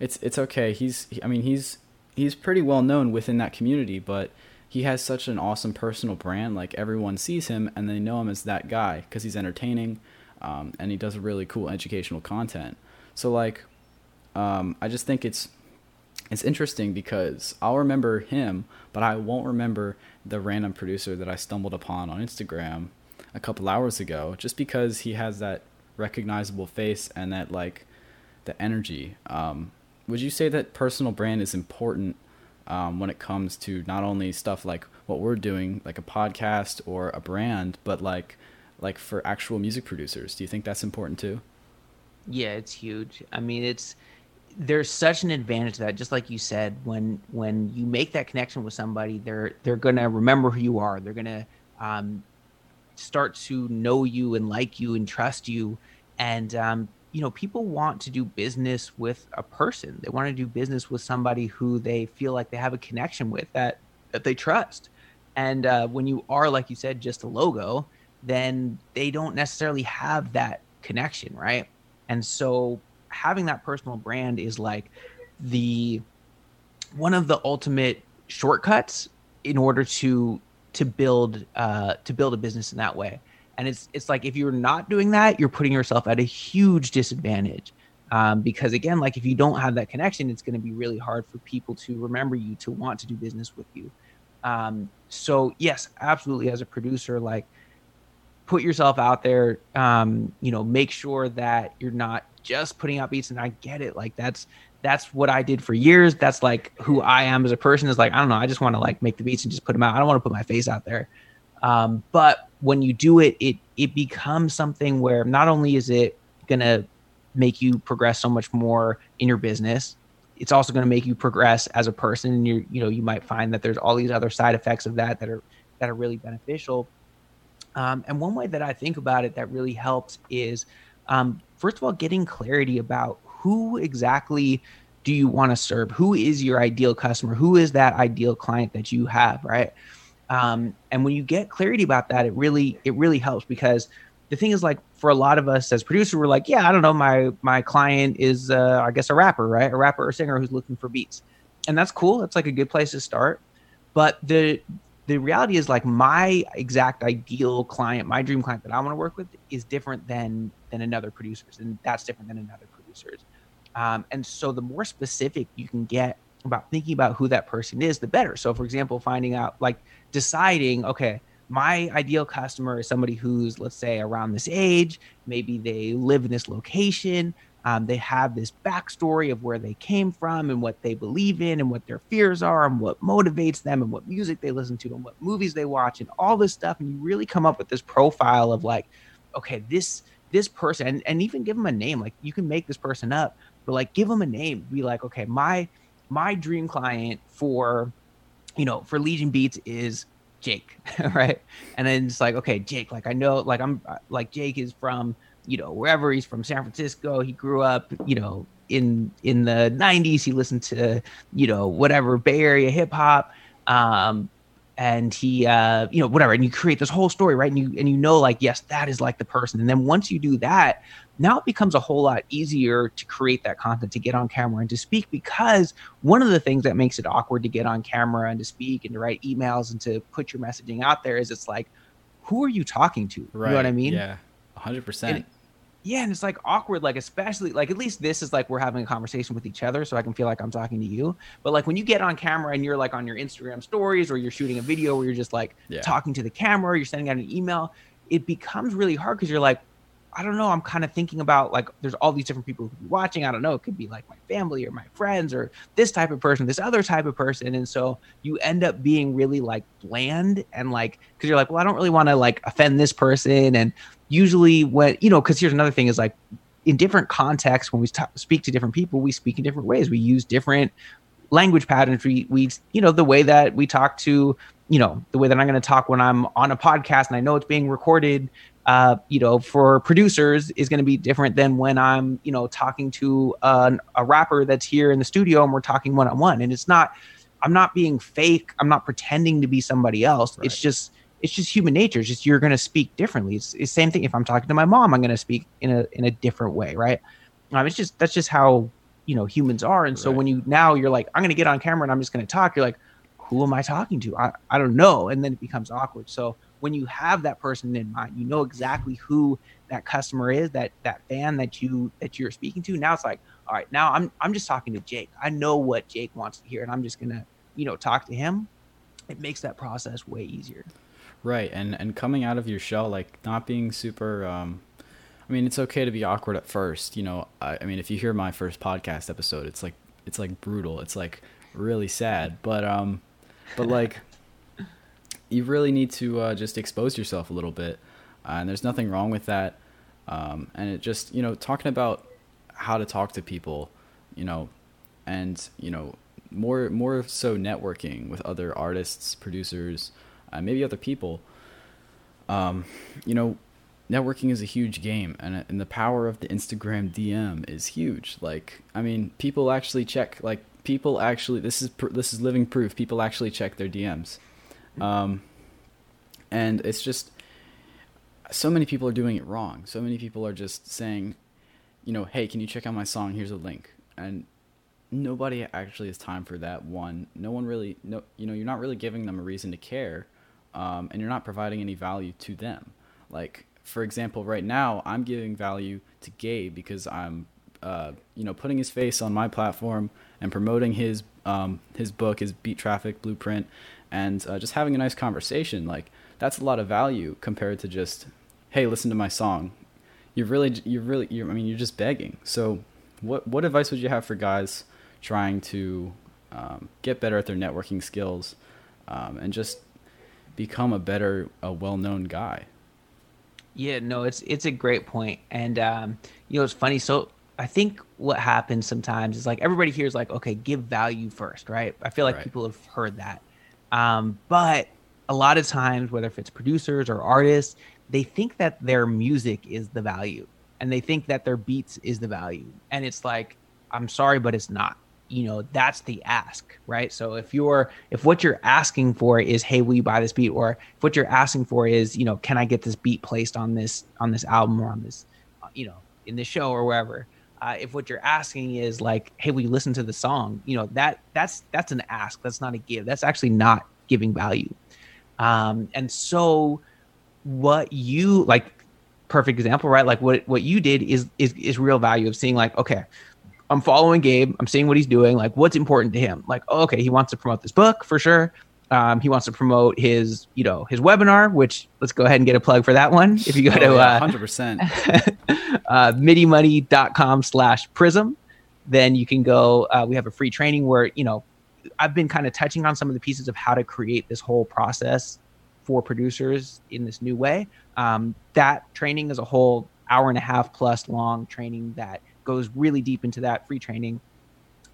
It's it's okay. He's I mean he's he's pretty well known within that community, but he has such an awesome personal brand. Like everyone sees him and they know him as that guy because he's entertaining, um, and he does really cool educational content. So like, um, I just think it's it's interesting because I'll remember him, but I won't remember the random producer that I stumbled upon on Instagram a couple hours ago, just because he has that recognizable face and that like the energy. Um, would you say that personal brand is important um, when it comes to not only stuff like what we're doing, like a podcast or a brand, but like like for actual music producers? Do you think that's important too? Yeah, it's huge. I mean, it's there's such an advantage to that just like you said when when you make that connection with somebody they're they're gonna remember who you are they're gonna um, start to know you and like you and trust you and um, you know, people want to do business with a person. They want to do business with somebody who they feel like they have a connection with that that they trust. And uh, when you are, like you said, just a logo, then they don't necessarily have that connection, right? And so having that personal brand is like the one of the ultimate shortcuts in order to to build uh, to build a business in that way and it's it's like if you're not doing that you're putting yourself at a huge disadvantage. Um, because again like if you don't have that connection it's going to be really hard for people to remember you to want to do business with you. Um, so yes absolutely as a producer like put yourself out there um, you know make sure that you're not just putting out beats and i get it like that's that's what i did for years. That's like who i am as a person is like i don't know i just want to like make the beats and just put them out. I don't want to put my face out there um, but when you do it, it it becomes something where not only is it gonna make you progress so much more in your business, it's also going to make you progress as a person. And you you know you might find that there's all these other side effects of that that are that are really beneficial. Um, and one way that I think about it that really helps is, um, first of all, getting clarity about who exactly do you want to serve? Who is your ideal customer? Who is that ideal client that you have, right? Um, and when you get clarity about that, it really it really helps because the thing is like for a lot of us as producers, we're like, yeah, I don't know, my my client is uh, I guess a rapper, right? A rapper or singer who's looking for beats, and that's cool. That's like a good place to start. But the the reality is like my exact ideal client, my dream client that I want to work with is different than than another producer's, and that's different than another producer's. Um, and so the more specific you can get about thinking about who that person is, the better. So, for example, finding out like deciding, okay, my ideal customer is somebody who's, let's say, around this age. Maybe they live in this location. Um, they have this backstory of where they came from and what they believe in and what their fears are and what motivates them and what music they listen to and what movies they watch and all this stuff. And you really come up with this profile of like, okay, this this person and, and even give them a name. Like you can make this person up, but like give them a name. Be like, okay, my my dream client for you know, for Legion Beats is Jake, right? And then it's like, okay, Jake, like I know, like I'm like Jake is from, you know, wherever he's from San Francisco. He grew up, you know, in in the 90s. He listened to, you know, whatever Bay Area hip hop. Um, and he uh you know whatever and you create this whole story right? And you and you know like yes that is like the person. And then once you do that now it becomes a whole lot easier to create that content to get on camera and to speak because one of the things that makes it awkward to get on camera and to speak and to write emails and to put your messaging out there is it's like who are you talking to? Right. you know what i mean? Yeah. 100% and, yeah, and it's like awkward, like especially like at least this is like we're having a conversation with each other, so I can feel like I'm talking to you. But like when you get on camera and you're like on your Instagram stories or you're shooting a video where you're just like yeah. talking to the camera, or you're sending out an email, it becomes really hard because you're like, I don't know. I'm kind of thinking about like there's all these different people who could be watching. I don't know. It could be like my family or my friends or this type of person, this other type of person. And so you end up being really like bland and like because you're like, well, I don't really want to like offend this person. And usually when you know, because here's another thing is like in different contexts when we t- speak to different people, we speak in different ways. We use different language patterns. We we you know the way that we talk to you know the way that I'm going to talk when I'm on a podcast and I know it's being recorded uh, you know, for producers is going to be different than when I'm, you know, talking to a, a rapper that's here in the studio and we're talking one on one. And it's not, I'm not being fake. I'm not pretending to be somebody else. Right. It's just, it's just human nature. It's just you're going to speak differently. It's the same thing. If I'm talking to my mom, I'm going to speak in a in a different way, right? Um, it's just that's just how you know humans are. And so right. when you now you're like, I'm going to get on camera and I'm just going to talk. You're like, who am I talking to? I I don't know. And then it becomes awkward. So when you have that person in mind, you know exactly who that customer is, that that fan that you that you're speaking to. Now it's like, all right, now I'm I'm just talking to Jake. I know what Jake wants to hear, and I'm just gonna you know talk to him. It makes that process way easier. Right, and and coming out of your shell, like not being super. Um, I mean, it's okay to be awkward at first. You know, I, I mean, if you hear my first podcast episode, it's like it's like brutal. It's like really sad, but um, but like you really need to uh, just expose yourself a little bit, uh, and there's nothing wrong with that. Um, and it just you know talking about how to talk to people, you know, and you know more more so networking with other artists, producers, uh, maybe other people. Um, you know, networking is a huge game, and and the power of the Instagram DM is huge. Like, I mean, people actually check. Like, people actually this is pr- this is living proof. People actually check their DMs. Um, and it's just so many people are doing it wrong. So many people are just saying, you know, hey, can you check out my song? Here's a link. And nobody actually has time for that one. No one really, no, you know, you're not really giving them a reason to care, um, and you're not providing any value to them. Like, for example, right now, I'm giving value to Gabe because I'm, uh, you know, putting his face on my platform and promoting his um, his book, his Beat Traffic Blueprint, and uh, just having a nice conversation. Like that's a lot of value compared to just, hey, listen to my song. You're really, you're really, you're, I mean, you're just begging. So, what what advice would you have for guys trying to um, get better at their networking skills um, and just become a better, a well-known guy? Yeah, no, it's it's a great point, and um, you know, it's funny. So I think what happens sometimes is like everybody hears like, okay, give value first, right? I feel like right. people have heard that, um, but a lot of times, whether if it's producers or artists, they think that their music is the value and they think that their beats is the value. And it's like, I'm sorry, but it's not. You know, that's the ask, right? So if you're if what you're asking for is, hey, will you buy this beat? Or if what you're asking for is, you know, can I get this beat placed on this on this album or on this, uh, you know, in this show or wherever, uh, if what you're asking is like, hey, will you listen to the song? You know, that that's that's an ask. That's not a give. That's actually not giving value. Um, and so what you like perfect example, right? Like what what you did is is is real value of seeing like, okay, I'm following Gabe, I'm seeing what he's doing, like what's important to him. Like, oh, okay, he wants to promote this book for sure. Um, he wants to promote his, you know, his webinar, which let's go ahead and get a plug for that one. If you go oh, to yeah, 100%. Uh, uh, midimoney.com slash prism, then you can go, uh, we have a free training where, you know, I've been kind of touching on some of the pieces of how to create this whole process for producers in this new way. Um, that training is a whole hour and a half plus long training that goes really deep into that free training.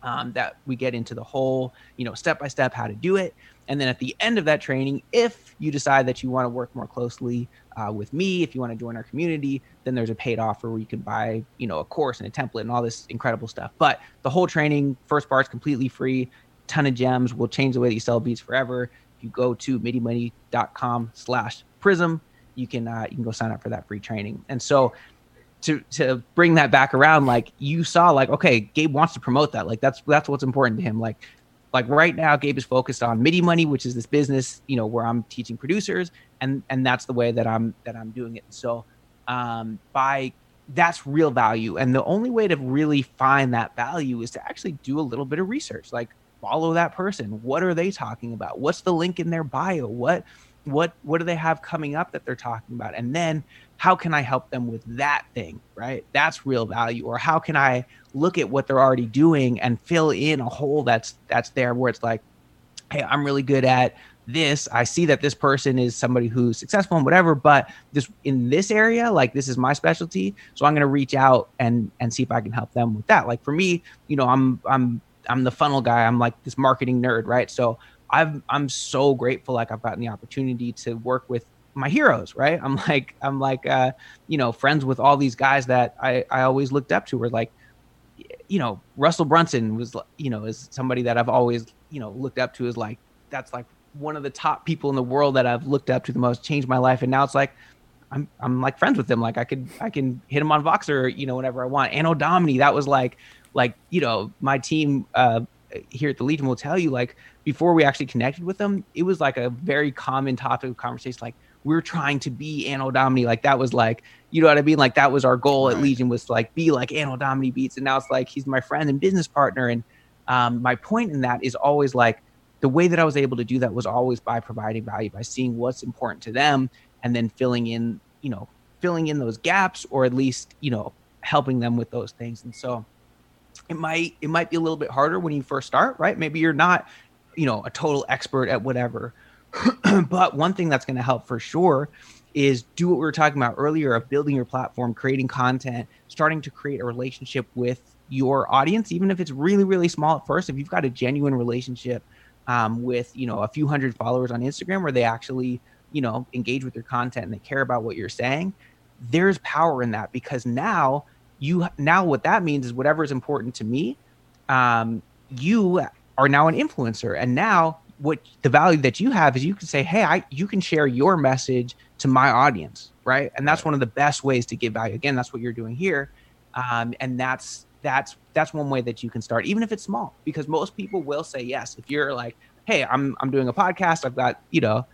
Um, that we get into the whole, you know, step by step how to do it. And then at the end of that training, if you decide that you want to work more closely uh, with me, if you want to join our community, then there's a paid offer where you can buy, you know, a course and a template and all this incredible stuff. But the whole training, first part is completely free ton of gems will change the way that you sell beats forever. If you go to midimoney.com slash prism, you can uh, you can go sign up for that free training. And so to to bring that back around, like you saw, like okay, Gabe wants to promote that. Like that's that's what's important to him. Like like right now, Gabe is focused on MIDI Money, which is this business, you know, where I'm teaching producers, and and that's the way that I'm that I'm doing it. So um, by that's real value. And the only way to really find that value is to actually do a little bit of research. Like follow that person. What are they talking about? What's the link in their bio? What what what do they have coming up that they're talking about? And then how can I help them with that thing, right? That's real value. Or how can I look at what they're already doing and fill in a hole that's that's there where it's like, hey, I'm really good at this. I see that this person is somebody who's successful and whatever but this in this area like this is my specialty. So i'm to reach out and and see if i can help them with that. Like for me you know i'm i'm i'm the funnel guy. I'm like this marketing nerd right? So i've i'm so grateful like i've gotten the opportunity to work with my heroes right i'm like i'm like uh you know friends with all these guys that i i always looked up to were like you know russell brunson was you know is somebody that i've always you know looked up to as like that's like one of the top people in the world that I've looked up to the most, changed my life, and now it's like I'm I'm like friends with them. Like I could I can hit him on Voxer, you know, whenever I want. Anno Domini, that was like like you know my team uh, here at the Legion will tell you like before we actually connected with them, it was like a very common topic of conversation. Like we're trying to be Anno Domini. Like that was like you know what I mean. Like that was our goal right. at Legion was to like be like Anno Domini beats, and now it's like he's my friend and business partner. And um, my point in that is always like the way that I was able to do that was always by providing value, by seeing what's important to them and then filling in, you know, filling in those gaps or at least, you know, helping them with those things. And so it might it might be a little bit harder when you first start, right? Maybe you're not, you know, a total expert at whatever. but one thing that's going to help for sure is do what we were talking about earlier of building your platform, creating content, starting to create a relationship with your audience, even if it's really, really small at first. If you've got a genuine relationship um, with you know a few hundred followers on Instagram where they actually you know engage with your content and they care about what you're saying, there's power in that because now you now what that means is whatever is important to me, um, you are now an influencer and now what the value that you have is you can say hey i you can share your message to my audience right and that's one of the best ways to give value again that's what you're doing here um, and that's that's that's one way that you can start, even if it's small, because most people will say yes. If you're like, hey, I'm I'm doing a podcast, I've got, you know,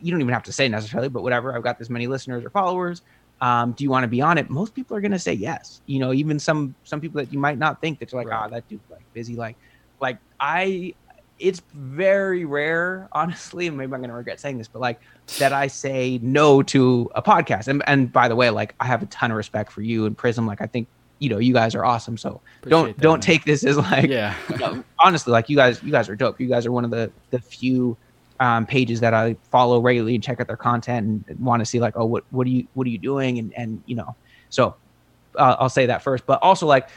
you don't even have to say necessarily, but whatever, I've got this many listeners or followers. Um, do you want to be on it? Most people are gonna say yes. You know, even some some people that you might not think that you're like, ah, right. oh, that dude like busy. Like, like I it's very rare, honestly, and maybe I'm gonna regret saying this, but like that I say no to a podcast. And and by the way, like I have a ton of respect for you and Prism. Like I think you know you guys are awesome so Appreciate don't that, don't man. take this as like yeah you know, honestly like you guys you guys are dope you guys are one of the the few um, pages that I follow regularly and check out their content and want to see like oh what what are you what are you doing and and you know so uh, I'll say that first but also like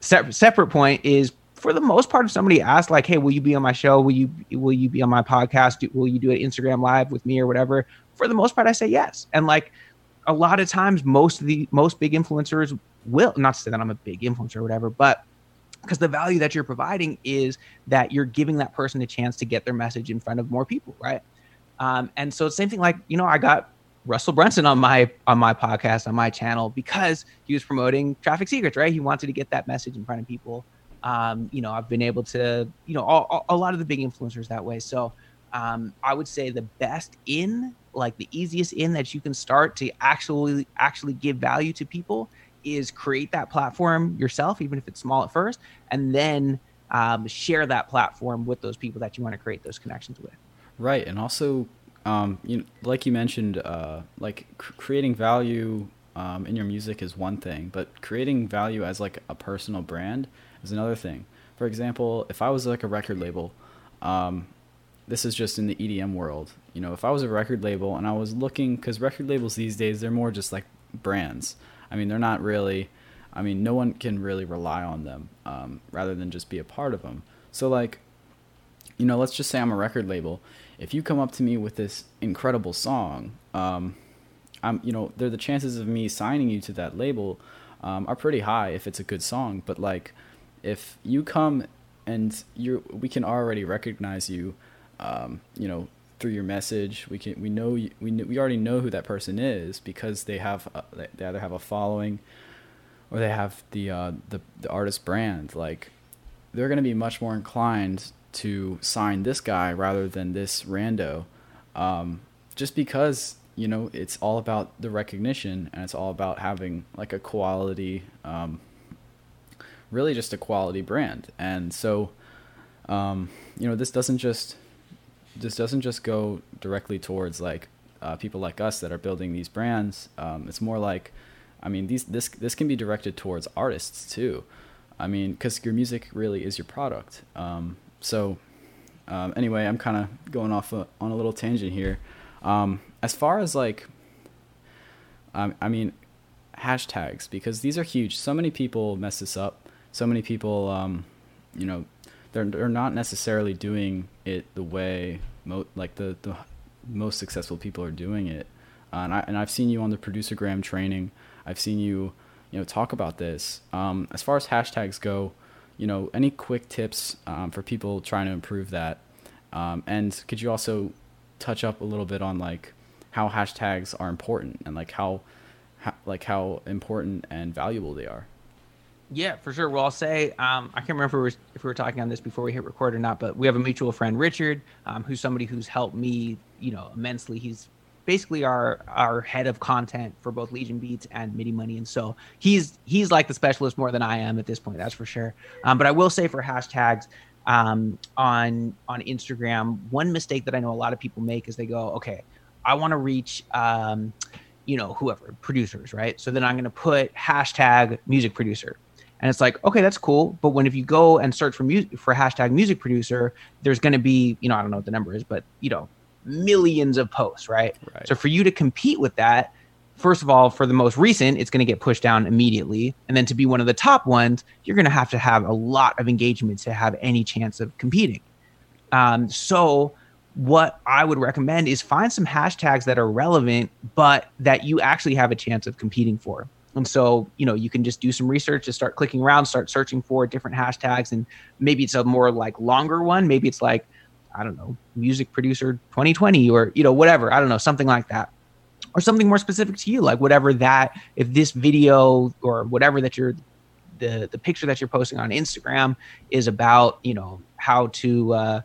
se- separate point is for the most part if somebody asks like hey will you be on my show will you will you be on my podcast will you do an Instagram live with me or whatever for the most part I say yes and like a lot of times most of the most big influencers will not say that I'm a big influencer or whatever, but because the value that you're providing is that you're giving that person a chance to get their message in front of more people, right? Um, and so same thing like you know I got Russell Brunson on my on my podcast on my channel because he was promoting Traffic Secrets, right? He wanted to get that message in front of people. Um, you know, I've been able to you know all, all, a lot of the big influencers that way. So um, I would say the best in like the easiest in that you can start to actually actually give value to people is create that platform yourself, even if it's small at first, and then um, share that platform with those people that you want to create those connections with. Right, and also, um, you know, like you mentioned, uh, like cr- creating value um, in your music is one thing, but creating value as like a personal brand is another thing. For example, if I was like a record label, um, this is just in the EDM world. You know, if I was a record label and I was looking, because record labels these days they're more just like brands. I mean, they're not really. I mean, no one can really rely on them um, rather than just be a part of them. So, like, you know, let's just say I'm a record label. If you come up to me with this incredible song, um, I'm, you know, there the chances of me signing you to that label um, are pretty high if it's a good song. But like, if you come and you, we can already recognize you, um, you know, through your message. We can we know we we already know who that person is because they have a, they either have a following or they have the uh, the the artist brand. Like they're going to be much more inclined to sign this guy rather than this rando, um, just because you know, it's all about the recognition and it's all about having like a quality, um, really just a quality brand. And so, um, you know, this doesn't just this doesn't just go directly towards like uh, people like us that are building these brands. Um, it's more like, I mean, these this this can be directed towards artists too. I mean, because your music really is your product. Um, so, um, anyway, I'm kind of going off a, on a little tangent here. Um, as far as like, um, I mean, hashtags because these are huge. So many people mess this up. So many people, um, you know, they're they're not necessarily doing it the way mo- like the the most successful people are doing it. Uh, and I and I've seen you on the producergram training. I've seen you, you know, talk about this. Um, as far as hashtags go, you know, any quick tips um, for people trying to improve that? Um, and could you also touch up a little bit on like how hashtags are important and like how, how like how important and valuable they are? Yeah, for sure. Well, I'll say um, I can't remember if we, were, if we, were, talking on this before we hit record or not, but we have a mutual friend, Richard, um, who's somebody who's helped me, you know, immensely. He's basically our our head of content for both Legion Beats and MIDI Money, and so he's he's like the specialist more than I am at this point. That's for sure. Um, but I will say for hashtags um, on on Instagram, one mistake that I know a lot of people make is they go, okay, I want to reach. Um, you know, whoever producers, right? So then I'm going to put hashtag music producer and it's like okay that's cool. But when if you go and search for music for hashtag music producer there's going to be you know i don't know what the number is but you know millions of posts right? right. So for you to compete with that first of all for the most recent it's going to get pushed down immediately. And then to be one of the top ones you're going to have to have a lot of engagement to have any chance of competing. Um, so what i would recommend is find some hashtags that are relevant but that you actually have a chance of competing for and so, you know, you can just do some research, just start clicking around, start searching for different hashtags. And maybe it's a more like longer one. Maybe it's like, I don't know, music producer 2020 or, you know, whatever. I don't know, something like that. Or something more specific to you, like whatever that, if this video or whatever that you're, the, the picture that you're posting on Instagram is about, you know, how to, uh,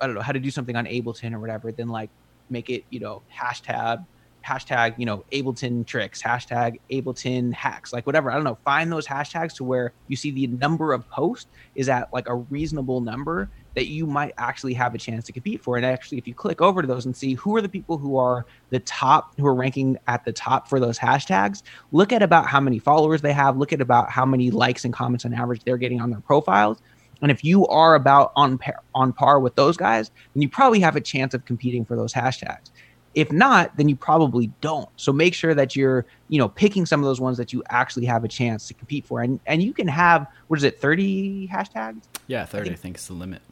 I don't know, how to do something on Ableton or whatever, then like make it, you know, hashtag hashtag, you know, Ableton tricks, hashtag Ableton hacks, like whatever. I don't know. Find those hashtags to where you see the number of posts is at like a reasonable number that you might actually have a chance to compete for. And actually, if you click over to those and see who are the people who are the top, who are ranking at the top for those hashtags, look at about how many followers they have, look at about how many likes and comments on average they're getting on their profiles. And if you are about on par, on par with those guys, then you probably have a chance of competing for those hashtags. If not, then you probably don't. So make sure that you're, you know, picking some of those ones that you actually have a chance to compete for. And and you can have what is it, 30 hashtags? Yeah, 30 I think, I think is the limit.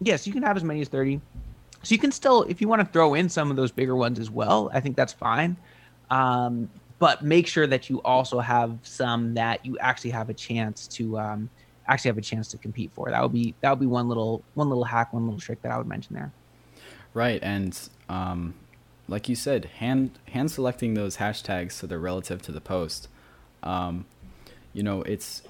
Yes, you can have as many as 30. So you can still if you want to throw in some of those bigger ones as well, I think that's fine. Um, but make sure that you also have some that you actually have a chance to um, actually have a chance to compete for. That would be that would be one little one little hack, one little trick that I would mention there. Right, and um, like you said, hand hand selecting those hashtags so they're relative to the post. Um, you know, it's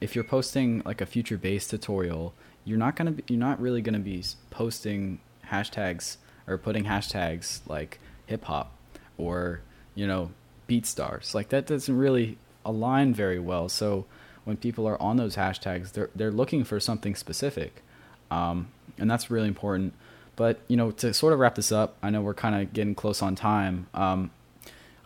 if you're posting like a future bass tutorial, you're not gonna be, you're not really gonna be posting hashtags or putting hashtags like hip hop or you know beat stars. Like that doesn't really align very well. So when people are on those hashtags, they're they're looking for something specific, um, and that's really important. But you know, to sort of wrap this up, I know we're kind of getting close on time. Um,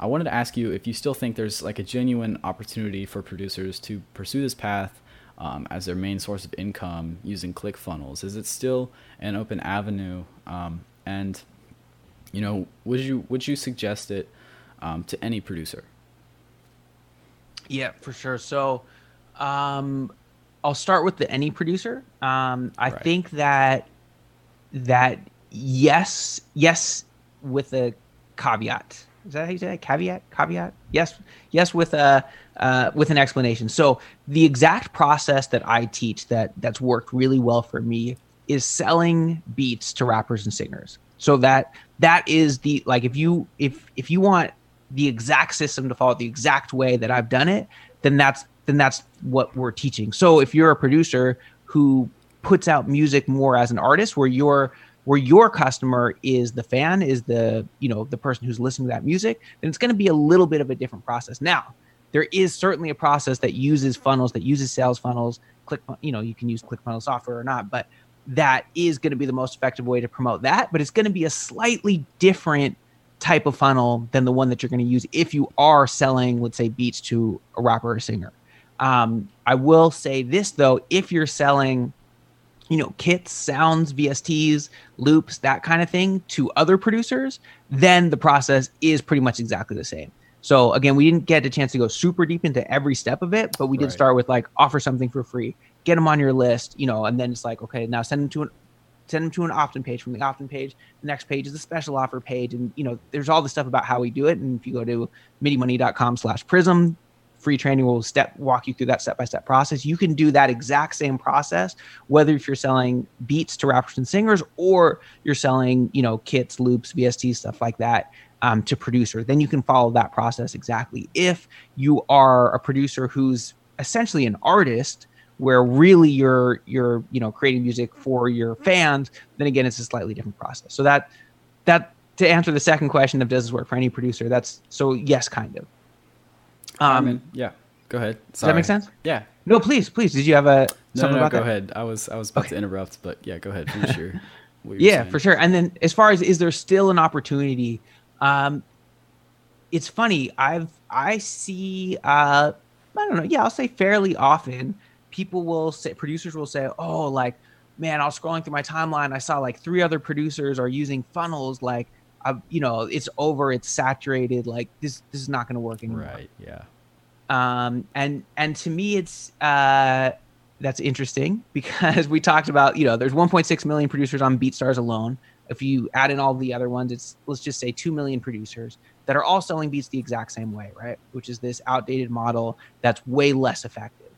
I wanted to ask you if you still think there's like a genuine opportunity for producers to pursue this path um, as their main source of income using ClickFunnels. Is it still an open avenue? Um, and you know, would you would you suggest it um, to any producer? Yeah, for sure. So, um, I'll start with the any producer. Um, I right. think that that yes, yes, with a caveat. Is that how you say that? Caveat? Caveat? Yes, yes, with a uh, with an explanation. So the exact process that I teach that that's worked really well for me is selling beats to rappers and singers. So that that is the like if you if if you want the exact system to follow the exact way that I've done it, then that's then that's what we're teaching. So if you're a producer who puts out music more as an artist where you're where your customer is the fan, is the you know the person who's listening to that music, then it's going to be a little bit of a different process. Now, there is certainly a process that uses funnels, that uses sales funnels. Click, you know, you can use ClickFunnels software or not, but that is going to be the most effective way to promote that. But it's going to be a slightly different type of funnel than the one that you're going to use if you are selling, let's say, beats to a rapper or singer. Um, I will say this though, if you're selling, you know, kits, sounds, VSTs, loops, that kind of thing to other producers, then the process is pretty much exactly the same. So again, we didn't get a chance to go super deep into every step of it, but we did right. start with like offer something for free, get them on your list, you know, and then it's like, okay, now send them to an send them to an opt-in page from the opt-in page the next page is the special offer page and you know there's all the stuff about how we do it and if you go to midimoney.com slash prism free training will step walk you through that step by step process. You can do that exact same process whether if you're selling beats to rappers and singers or you're selling you know kits, loops, VST stuff like that um, to producer. Then you can follow that process exactly. If you are a producer who's essentially an artist where really you're you're you know creating music for your fans then again it's a slightly different process so that that to answer the second question of does this work for any producer that's so yes kind of um, yeah, go ahead. Sorry. Does that make sense? Yeah. No, please, please. Did you have a no, something no, no, about go that? ahead. I was I was about okay. to interrupt, but yeah, go ahead. Finish your. yeah, saying. for sure. And then as far as is there still an opportunity? Um, it's funny. I've I see. Uh, I don't know. Yeah, I'll say fairly often. People will say producers will say, "Oh, like, man, I was scrolling through my timeline. I saw like three other producers are using funnels. Like, I've, you know, it's over, it's saturated. Like this, this is not going to work anymore. Right. Yeah. Um, and and to me, it's uh, that's interesting because we talked about, you know, there's 1.6 million producers on BeatStars alone. If you add in all the other ones, it's let's just say two million producers that are all selling beats the exact same way, right? Which is this outdated model that's way less effective.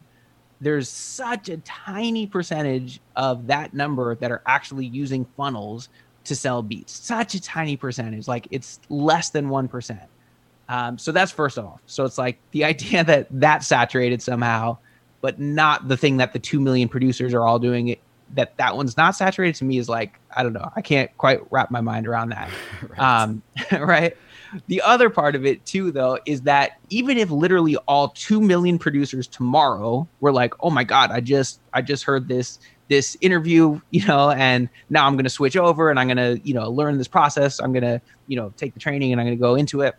There's such a tiny percentage of that number that are actually using funnels to sell beats. Such a tiny percentage, like it's less than 1%. Um, so that's first off. So it's like the idea that that's saturated somehow, but not the thing that the 2 million producers are all doing it, that that one's not saturated to me is like, I don't know. I can't quite wrap my mind around that. right. Um, right. The other part of it too, though, is that even if literally all 2 million producers tomorrow were like, oh my God, I just, I just heard this this interview, you know, and now I'm going to switch over and I'm going to, you know, learn this process. I'm going to, you know, take the training and I'm going to go into it.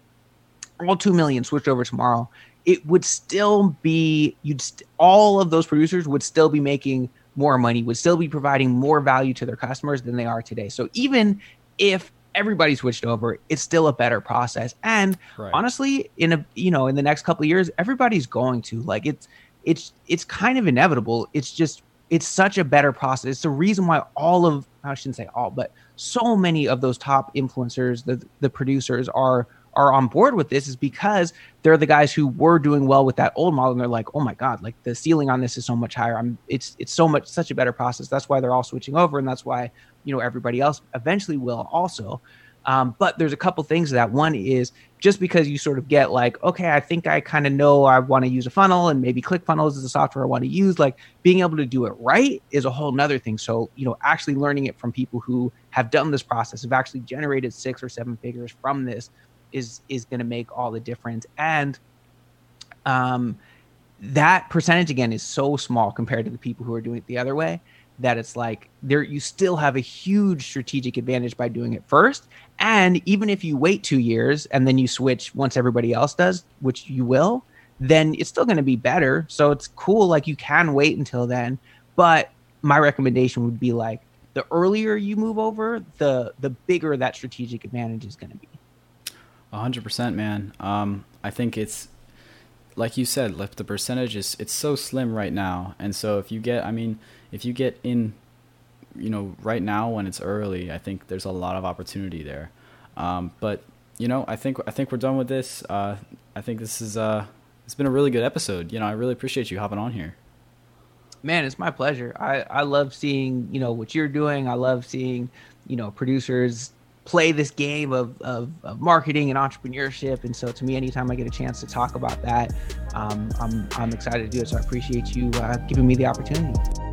All 2 million switched over tomorrow. It would still be, you'd, st- all of those producers would still be making more money, would still be providing more value to their customers than they are today. So even if everybody switched over, it's still a better process. And right. honestly, in a, you know, in the next couple of years, everybody's going to like it's, it's, it's kind of inevitable. It's just it's such a better process. It's the reason why all of I shouldn't say all, but so many of those top influencers, the the producers are are on board with this is because they're the guys who were doing well with that old model and they're like, "Oh my god, like the ceiling on this is so much higher. I'm it's it's so much such a better process." That's why they're all switching over and that's why, you know, everybody else eventually will also. Um, but there's a couple things that one is just because you sort of get like, okay, I think I kind of know I want to use a funnel and maybe ClickFunnels is the software I want to use. Like being able to do it right is a whole nother thing. So, you know, actually learning it from people who have done this process, have actually generated six or seven figures from this is is going to make all the difference. And um that percentage again is so small compared to the people who are doing it the other way that it's like there you still have a huge strategic advantage by doing it first. And even if you wait 2 years and then you switch once everybody else does which you will then it's still going to be better. So it's cool like you can wait until then. But my recommendation would be like the earlier you move over the the bigger that strategic advantage is going to be 100% man. Um, i think it's like you said like the percentage is it's so slim right now. And so if you get i mean if you get in, you know, right now when it's early, I think there's a lot of opportunity there. Um, but you know, I think I think we're done with this. Uh, I think this is uh, it's been a really good episode. You know, I really appreciate you hopping on here. Man, it's my pleasure. I I love seeing you know what you're doing. I love seeing you know producers play this game of, of, of, marketing and entrepreneurship. And so to me, anytime I get a chance to talk about that, um, I'm, I'm excited to do it. So I appreciate you uh, giving me the opportunity.